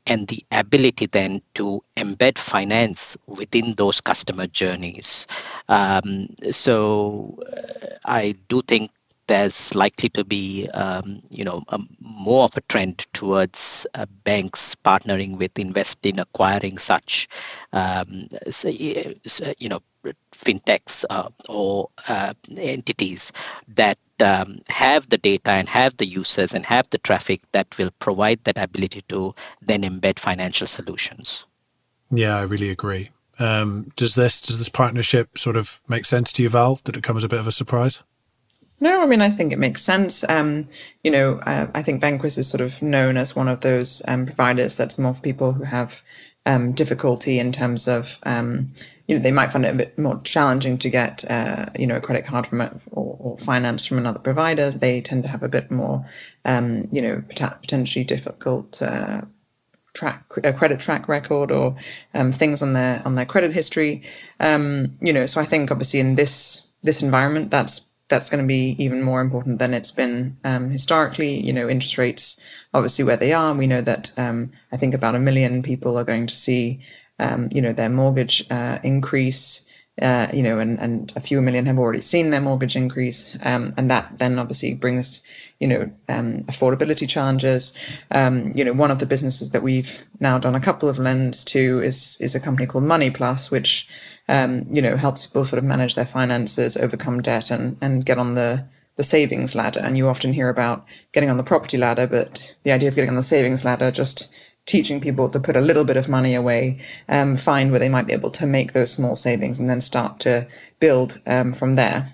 and the ability then to embed finance within those customer journeys. Um, so uh, I do think there's likely to be, um, you know, a, more of a trend towards uh, banks partnering with invest in acquiring such, um, you know, fintechs uh, or uh, entities that um, have the data and have the users and have the traffic that will provide that ability to then embed financial solutions. Yeah, I really agree. Um, does this does this partnership sort of make sense to you, Val? Did it come as a bit of a surprise? No, I mean, I think it makes sense. Um, you know, uh, I think Vanquis is sort of known as one of those um, providers that's more for people who have um, difficulty in terms of, um, you know, they might find it a bit more challenging to get, uh, you know, a credit card from a, or, or, finance from another provider. They tend to have a bit more, um, you know, potentially difficult. Uh, track a credit track record or um, things on their on their credit history um, you know so i think obviously in this this environment that's that's going to be even more important than it's been um, historically. You know, interest rates obviously where they are. We know that um, I think about a million people are going to see, um, you know, their mortgage uh, increase. Uh, you know, and, and a few million have already seen their mortgage increase, um, and that then obviously brings, you know, um, affordability challenges. Um, you know, one of the businesses that we've now done a couple of lends to is is a company called Money Plus, which um, you know, helps people sort of manage their finances, overcome debt, and and get on the the savings ladder. And you often hear about getting on the property ladder, but the idea of getting on the savings ladder just teaching people to put a little bit of money away, um, find where they might be able to make those small savings, and then start to build um, from there.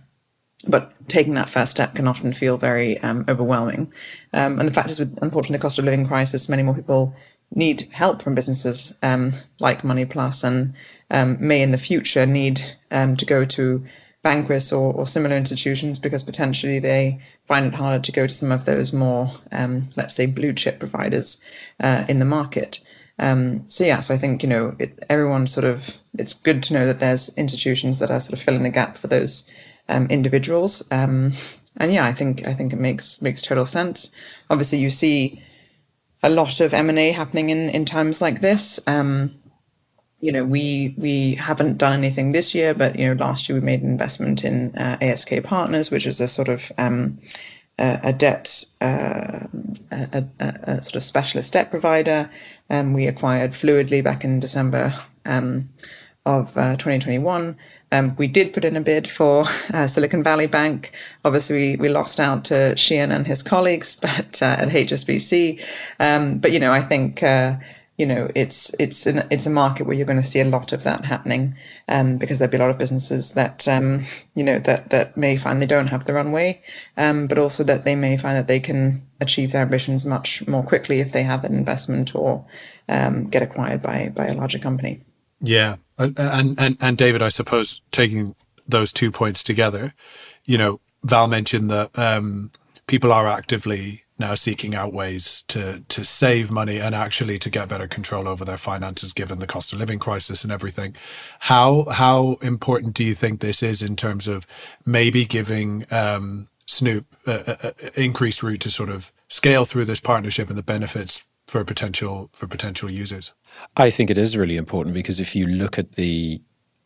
But taking that first step can often feel very um, overwhelming. Um, and the fact is, with unfortunately the cost of living crisis, many more people need help from businesses um, like Money Plus and um, may in the future need um, to go to Vanquis or, or, similar institutions because potentially they find it harder to go to some of those more, um, let's say, blue chip providers uh, in the market. Um, so yeah, so I think you know it, everyone sort of it's good to know that there's institutions that are sort of filling the gap for those um, individuals. and yeah, I think I think it makes makes total sense. Obviously, you see a lot of M and A happening in in times like this. Um, you know, we we haven't done anything this year, but you know, last year we made an investment in uh, ASK Partners, which is a sort of um, a, a, debt, uh, a, a, a, sort of specialist debt provider. Um, we acquired Fluidly back in December um, of uh, 2021. Um, we did put in a bid for uh, Silicon Valley Bank. Obviously, we, we lost out to Shehan and his colleagues, *laughs* but uh, at HSBC. Um, but you know, I think uh, you know it's it's an, it's a market where you're going to see a lot of that happening um, because there'll be a lot of businesses that um, you know that that may find they don't have the runway, um, but also that they may find that they can achieve their ambitions much more quickly if they have an investment or um, get acquired by by a larger company. Yeah, and and and David, I suppose taking those two points together, you know, Val mentioned that um, people are actively now seeking out ways to to save money and actually to get better control over their finances, given the cost of living crisis and everything. How how important do you think this is in terms of maybe giving um, Snoop increased route to sort of scale through this partnership and the benefits for potential for potential users? I think it is really important because if you look at the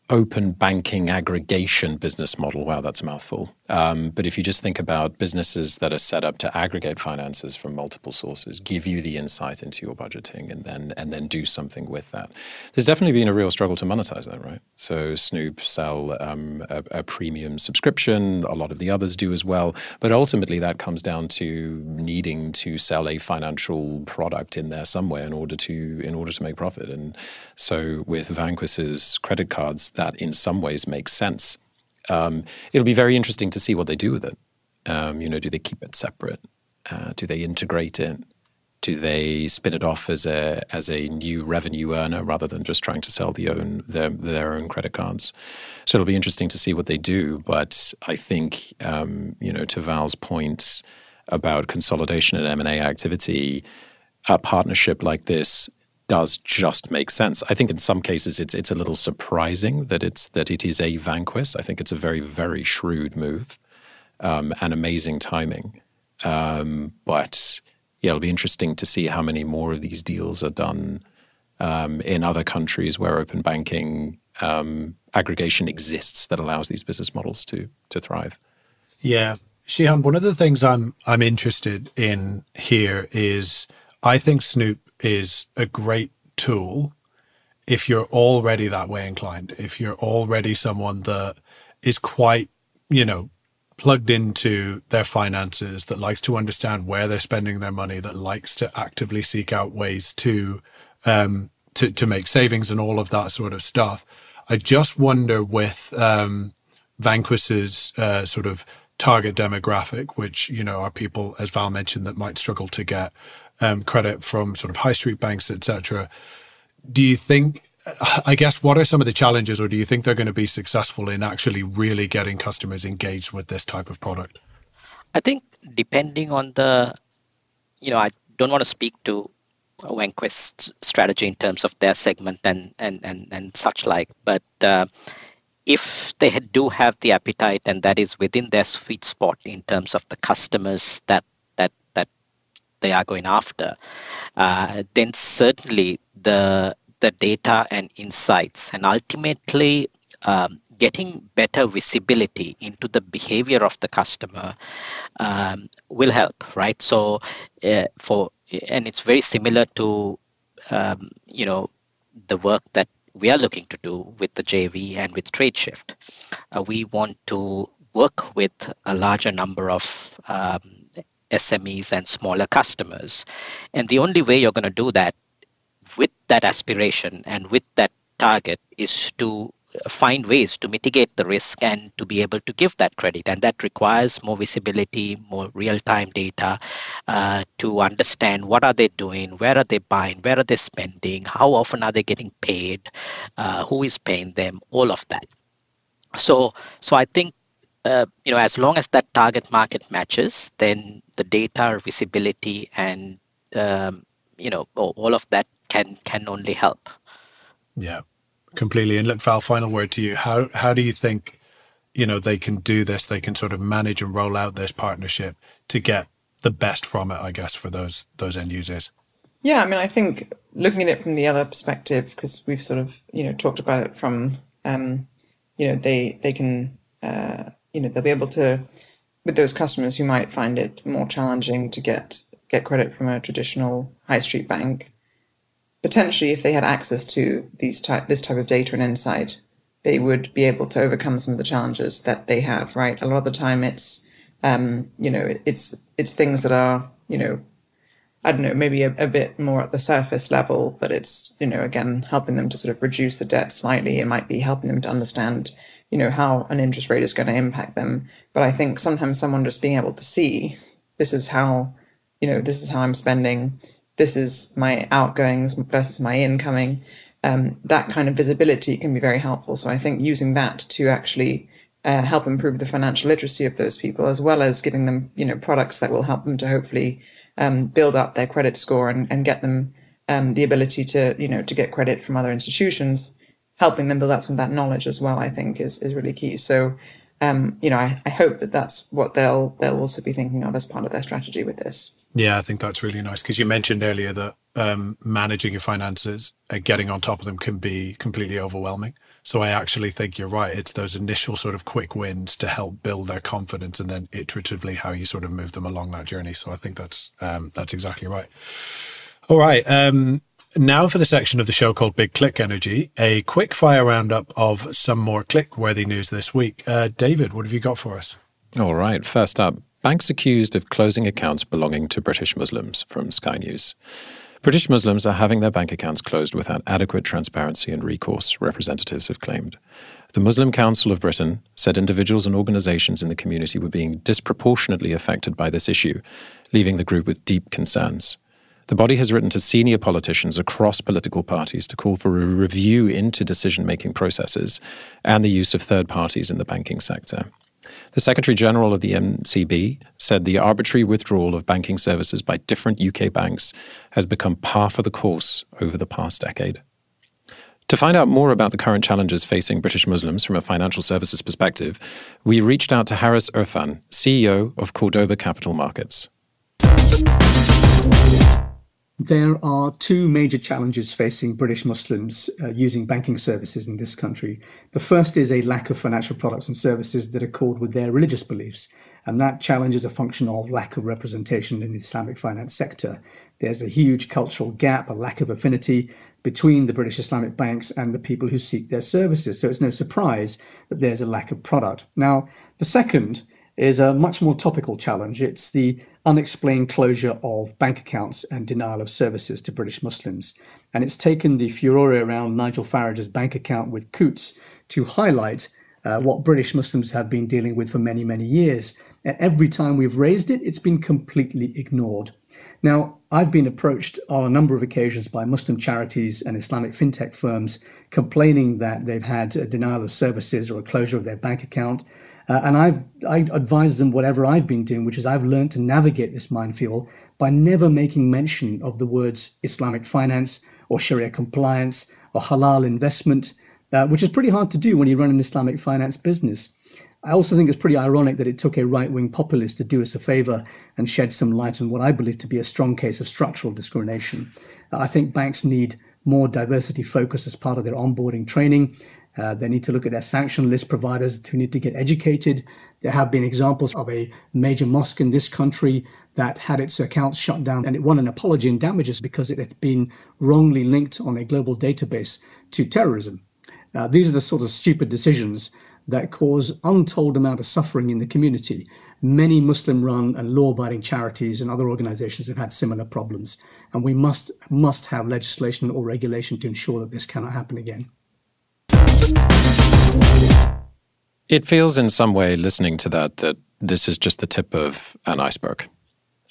open banking aggregation business model. Wow, that's a mouthful. Um, but if you just think about businesses that are set up to aggregate finances from multiple sources, give you the insight into your budgeting, and then and then do something with that. There's definitely been a real struggle to monetize that, right? So Snoop sell um, a, a premium subscription. A lot of the others do as well. But ultimately, that comes down to needing to sell a financial product in there somewhere in order to in order to make profit. And so with Vanquis's credit cards that in some ways makes sense. Um, it'll be very interesting to see what they do with it. Um, you know, do they keep it separate? Uh, do they integrate it? Do they spin it off as a as a new revenue earner rather than just trying to sell the own their their own credit cards? So it'll be interesting to see what they do. But I think um, you know to Val's point about consolidation and M and A activity, a partnership like this does just make sense. I think in some cases it's it's a little surprising that it's that it is a Vanquis. I think it's a very very shrewd move. um, and amazing timing. Um, but yeah, it'll be interesting to see how many more of these deals are done um, in other countries where open banking um, aggregation exists that allows these business models to to thrive. Yeah, Shehan, one of the things I'm I'm interested in here is I think Snoop is a great tool if you're already that way inclined, if you're already someone that is quite, you know, plugged into their finances, that likes to understand where they're spending their money, that likes to actively seek out ways to um, to to make savings and all of that sort of stuff. I just wonder with um, uh, sort of target demographic, which you know are people, as Val mentioned, that might struggle to get um, credit from sort of high street banks, etc. Do you think? I guess what are some of the challenges, or do you think they're going to be successful in actually really getting customers engaged with this type of product? I think depending on the, you know, I don't want to speak to Vanquis's strategy in terms of their segment and and and, and such like, but uh, if they do have the appetite and that is within their sweet spot in terms of the customers that they are going after, uh, then certainly the the data and insights and ultimately um, getting better visibility into the behavior of the customer um, will help, right? So uh, for and it's very similar to um, you know the work that we are looking to do with the JV and with TradeShift. Uh, we want to work with a larger number of um, SMEs and smaller customers. And the only way you're going to do that with that aspiration and with that target is to find ways to mitigate the risk and to be able to give that credit. And that requires more visibility, more real-time data uh, to understand what are they doing, where are they buying, where are they spending, how often are they getting paid, uh, who is paying them, all of that. So, so I think uh, you know as long as that target market matches, then the data, visibility, and um, you know all of that can can only help. Yeah completely. And look, Val, final word to you. How how do you think, you know, they can do this? They can sort of manage and roll out this partnership to get the best from it, I guess, for those those end users. Yeah, I mean, I think looking at it from the other perspective, because we've sort of you know talked about it from, um, you know, they they can, uh, you know, they'll be able to with those customers who might find it more challenging to get get credit from a traditional high street bank. Potentially if they had access to these type this type of data and insight they would be able to overcome some of the challenges that they have right? A lot of the time it's um, you know it's it's things that are you know i don't know maybe a, a, bit more at the surface level but it's you know again helping them to sort of reduce the debt slightly. It might be helping them to understand you know how an interest rate is going to impact them but i think sometimes someone just being able to see this is how you know this is how i'm spending this is my outgoings versus my incoming. Um, that kind of visibility can be very helpful. So I think using that to actually uh, help improve the financial literacy of those people, as well as giving them, you know, products that will help them to hopefully um, build up their credit score and, and get them um, the ability to, you know, to get credit from other institutions, helping them build up some of that knowledge as well. I think is is really key. So, um, you know, I, I hope that that's what they'll they'll also be thinking of as part of their strategy with this. Yeah, I think that's really nice because you mentioned earlier that um, managing your finances and getting on top of them can be completely overwhelming. So I actually think you're right. It's those initial sort of quick wins to help build their confidence, and then iteratively how you sort of move them along that journey. So I think that's um, that's exactly right. All right. Um, now for the section of the show called Big Click Energy, a quick fire roundup of some more click worthy news this week. Uh, David, what have you got for us? All right. First up, Banks accused of closing accounts belonging to British Muslims from Sky News. British Muslims are having their bank accounts closed without adequate transparency and recourse, representatives have claimed. The Muslim Council of Britain said individuals and organizations in the community were being disproportionately affected by this issue, leaving the group with deep concerns. The body has written to senior politicians across political parties to call for a review into decision making processes and the use of third parties in the banking sector. The Secretary General of the MCB said the arbitrary withdrawal of banking services by different UK banks has become par for the course over the past decade. To find out more about the current challenges facing British Muslims from a financial services perspective, we reached out to Harris Irfan, CEO of Cordoba Capital Markets. There are two major challenges facing British Muslims uh, using banking services in this country. The first is a lack of financial products and services that accord with their religious beliefs. And that challenge is a function of lack of representation in the Islamic finance sector. There's a huge cultural gap, a lack of affinity between the British Islamic banks and the people who seek their services. So it's no surprise that there's a lack of product. Now, the second is a much more topical challenge. It's the unexplained closure of bank accounts and denial of services to British Muslims. And it's taken the furore around Nigel Farage's bank account with Coutts to highlight uh, what British Muslims have been dealing with for many, many years. And every time we've raised it, it's been completely ignored. Now, I've been approached on a number of occasions by Muslim charities and Islamic fintech firms complaining that they've had a denial of services or a closure of their bank account uh, and I've, I advise them whatever I've been doing, which is I've learned to navigate this minefield by never making mention of the words Islamic finance or Sharia compliance or halal investment, uh, which is pretty hard to do when you run an Islamic finance business. I also think it's pretty ironic that it took a right wing populist to do us a favor and shed some light on what I believe to be a strong case of structural discrimination. Uh, I think banks need more diversity focus as part of their onboarding training. Uh, they need to look at their sanction list providers who need to get educated. There have been examples of a major mosque in this country that had its accounts shut down and it won an apology and damages because it had been wrongly linked on a global database to terrorism. Uh, these are the sort of stupid decisions that cause untold amount of suffering in the community. Many Muslim run and law abiding charities and other organizations have had similar problems. And we must, must have legislation or regulation to ensure that this cannot happen again. It feels in some way, listening to that, that this is just the tip of an iceberg.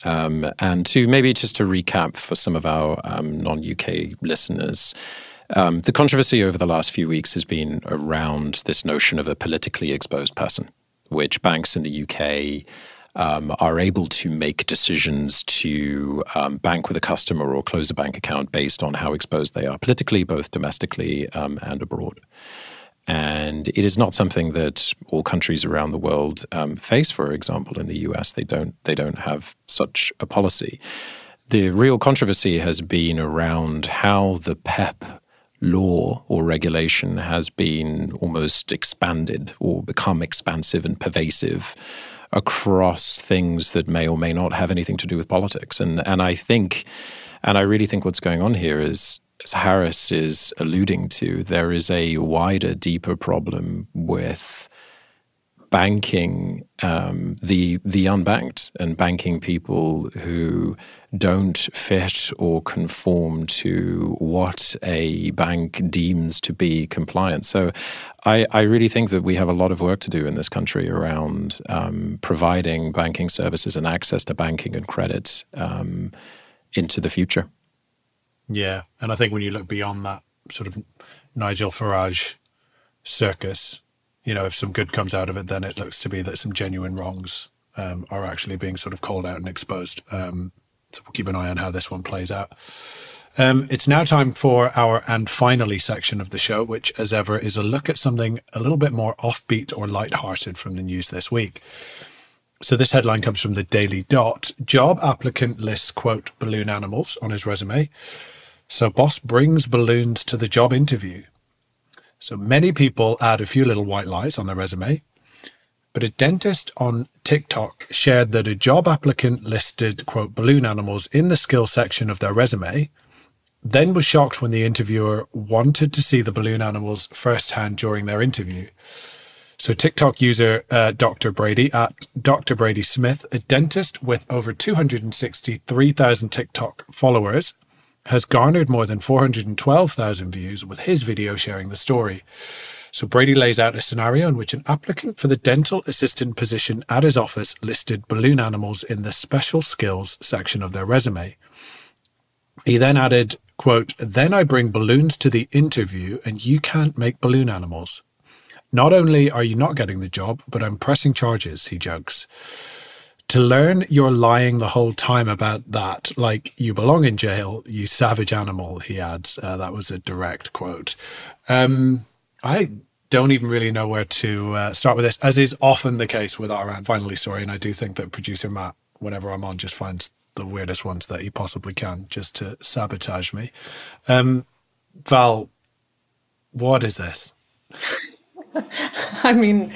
Um, and to maybe just to recap for some of our um, non UK listeners, um, the controversy over the last few weeks has been around this notion of a politically exposed person, which banks in the UK um, are able to make decisions to um, bank with a customer or close a bank account based on how exposed they are politically, both domestically um, and abroad. And it is not something that all countries around the world um, face. For example, in the US, they don't they don't have such a policy. The real controversy has been around how the PEP law or regulation has been almost expanded or become expansive and pervasive across things that may or may not have anything to do with politics. And and I think, and I really think what's going on here is as Harris is alluding to, there is a wider, deeper problem with banking um, the the unbanked and banking people who don't fit or conform to what a bank deems to be compliant. So, I, I really think that we have a lot of work to do in this country around um, providing banking services and access to banking and credit um, into the future. Yeah, and I think when you look beyond that sort of Nigel Farage circus, you know, if some good comes out of it, then it looks to be that some genuine wrongs um, are actually being sort of called out and exposed. Um, so we'll keep an eye on how this one plays out. Um, it's now time for our and finally section of the show, which, as ever, is a look at something a little bit more offbeat or light-hearted from the news this week. So this headline comes from the Daily Dot. Job applicant lists quote balloon animals on his resume. So, boss brings balloons to the job interview. So, many people add a few little white lies on their resume. But a dentist on TikTok shared that a job applicant listed, quote, balloon animals in the skill section of their resume, then was shocked when the interviewer wanted to see the balloon animals firsthand during their interview. So, TikTok user uh, Dr. Brady at Dr. Brady Smith, a dentist with over 263,000 TikTok followers, has garnered more than 412,000 views with his video sharing the story. So Brady lays out a scenario in which an applicant for the dental assistant position at his office listed balloon animals in the special skills section of their resume. He then added, quote, Then I bring balloons to the interview and you can't make balloon animals. Not only are you not getting the job, but I'm pressing charges, he jokes. To learn you're lying the whole time about that, like you belong in jail, you savage animal, he adds. Uh, that was a direct quote. Um, I don't even really know where to uh, start with this, as is often the case with our finally story. And I do think that producer Matt, whenever I'm on, just finds the weirdest ones that he possibly can just to sabotage me. Um, Val, what is this? *laughs* I mean,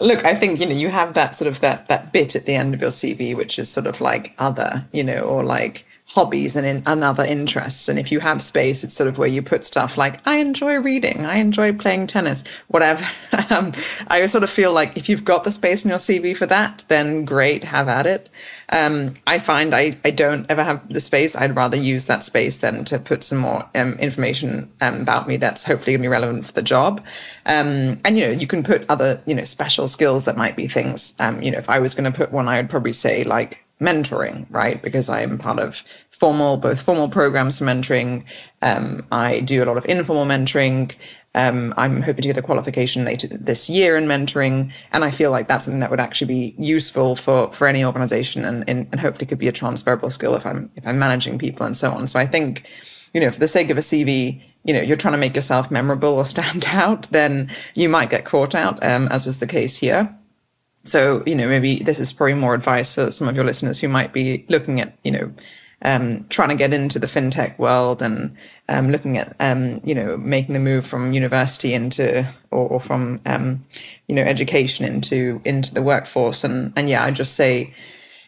look, I think you know you have that sort of that that bit at the end of your CV, which is sort of like other, you know, or like hobbies and, in, and other interests. And if you have space, it's sort of where you put stuff like, I enjoy reading, I enjoy playing tennis, whatever. *laughs* um, I sort of feel like if you've got the space in your CV for that, then great, have at it. Um, I find I, I don't ever have the space. I'd rather use that space than to put some more um, information um, about me that's hopefully going to be relevant for the job. Um, and, you know, you can put other, you know, special skills that might be things. Um, you know, if I was going to put one, I would probably say like mentoring, right? Because I'm part of formal, both formal programs for mentoring. Um, I do a lot of informal mentoring. Um, I'm hoping to get a qualification later this year in mentoring, and I feel like that's something that would actually be useful for for any organization, and and, and hopefully could be a transferable skill if I'm if I'm managing people and so on. So I think, you know, for the sake of a CV, you know, you're trying to make yourself memorable or *laughs* stand out, then you might get caught out, um, as was the case here. So, you know, maybe this is probably more advice for some of your listeners who might be looking at, you know, um, trying to get into the fintech world and um, looking at, um, you know, making the move from university into or, or from, um, you know, education into into the workforce. And and yeah, I just say,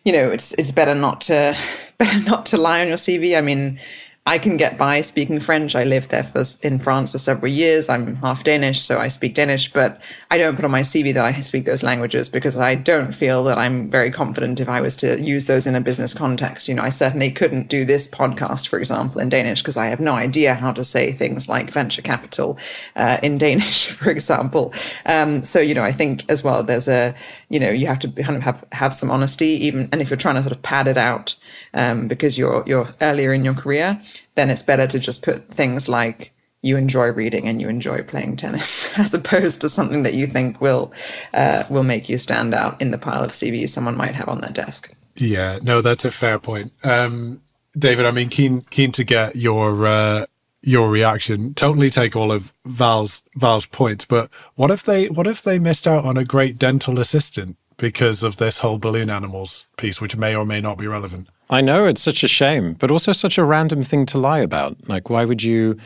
you know, it's it's better not to *laughs* better not to lie on your CV. I mean, I can get by speaking French. I lived there for, in France for several years. I'm half Danish, so I speak Danish, but I don't put on my CV that I speak those languages because I don't feel that I'm very confident if I was to use those in a business context. You know, I certainly couldn't do this podcast, for example, in Danish because I have no idea how to say things like venture capital uh, in Danish, *laughs* for example. Um, so, you know, I think as well, there's a, you know, you have to kind of have, have some honesty, even, and if you're trying to sort of pad it out um, because you're, you're earlier in your career, then it's better to just put things like you enjoy reading and you enjoy playing tennis, *laughs* as opposed to something that you think will uh, will make you stand out in the pile of CVs someone might have on their desk. Yeah, no, that's a fair point, um, David. I mean, keen keen to get your uh, your reaction. Totally take all of Val's Val's points, but what if they what if they missed out on a great dental assistant because of this whole balloon animals piece, which may or may not be relevant? I know it's such a shame, but also such a random thing to lie about. Like, why would you?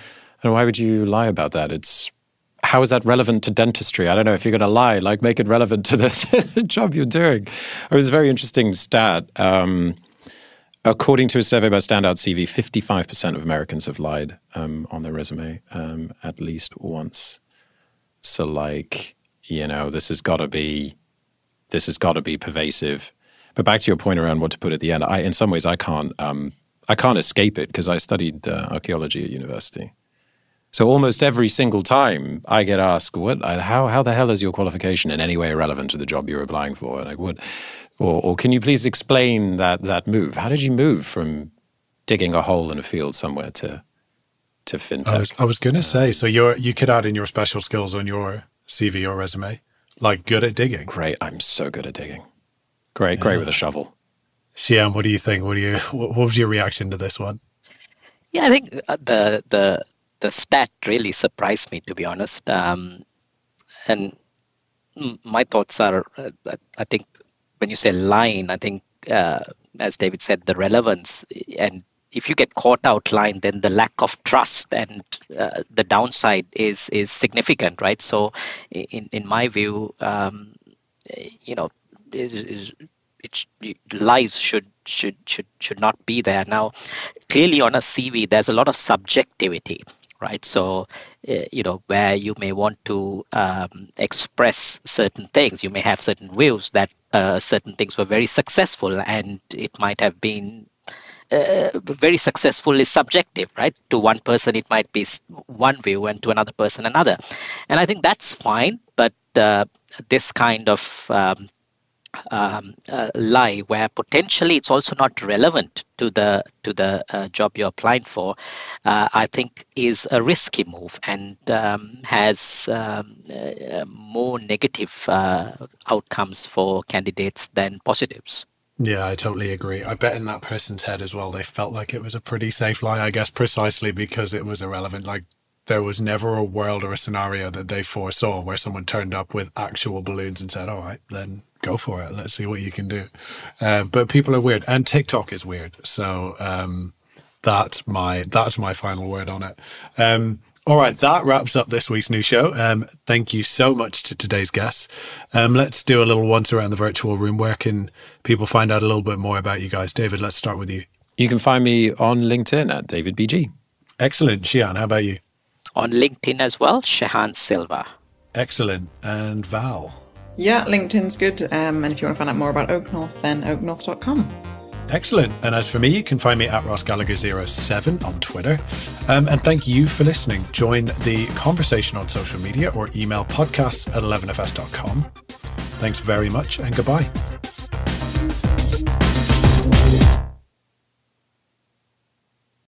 And why would you lie about that? It's how is that relevant to dentistry? I don't know if you're going to lie, like make it relevant to the, the *laughs* job you're doing. It was a very interesting stat. Um, according to a survey by Standout CV, 55% of Americans have lied um, on their resume um, at least once. So, like, you know, this has got to be, this has got to be pervasive but back to your point around what to put at the end, I in some ways I can't um, I can't escape it because I studied uh, archaeology at university. So almost every single time I get asked, "What? Uh, how? How the hell is your qualification in any way relevant to the job you're applying for?" And like, what? Or, or can you please explain that that move? How did you move from digging a hole in a field somewhere to to fintech? I was, I was going to say, so you you could add in your special skills on your CV or resume, like good at digging. Great, I'm so good at digging. Great, great yeah. with a shovel. Shehan, what do you think? What do you? What was your reaction to this one? Yeah, I think uh, the the the stat really surprised me, to be honest. Um, and my thoughts are, uh, I think when you say line, I think uh, as David said, the relevance and if you get caught out line, then the lack of trust and uh, the downside is is significant, right? So, in in my view, um, you know, is, is it, lies should should should should not be there. Now, clearly on a CV, there's a lot of subjectivity, right? So, uh, you know, where you may want to um, express certain things, you may have certain views that uh, certain things were very successful, and it might have been uh, very successful is subjective, right? To one person, it might be one view, and to another person, another. And I think that's fine. But uh, this kind of um, um, uh, lie where potentially it's also not relevant to the to the uh, job you're applying for, uh, I think is a risky move and um, has um, uh, more negative uh, outcomes for candidates than positives. Yeah, I totally agree. I bet in that person's head as well, they felt like it was a pretty safe lie, I guess, precisely because it was irrelevant. Like, there was never a world or a scenario that they foresaw where someone turned up with actual balloons and said, all right, then go for it. Let's see what you can do. Uh, but people are weird, and TikTok is weird. So um, that's my that's my final word on it. Um, all right, that wraps up this week's new show. Um, thank you so much to today's guests. Um, let's do a little once around the virtual room. Where can people find out a little bit more about you guys? David, let's start with you. You can find me on LinkedIn at David BG. Excellent. Shehan, how about you? On LinkedIn as well, Shehan Silva. Excellent. And Val? Yeah, LinkedIn's good. Um, and if you want to find out more about Oak OakNorth, then oaknorth.com. Excellent. And as for me, you can find me at Ross Gallagher07 on Twitter. Um, and thank you for listening. Join the conversation on social media or email podcasts at 11fs.com. Thanks very much and goodbye.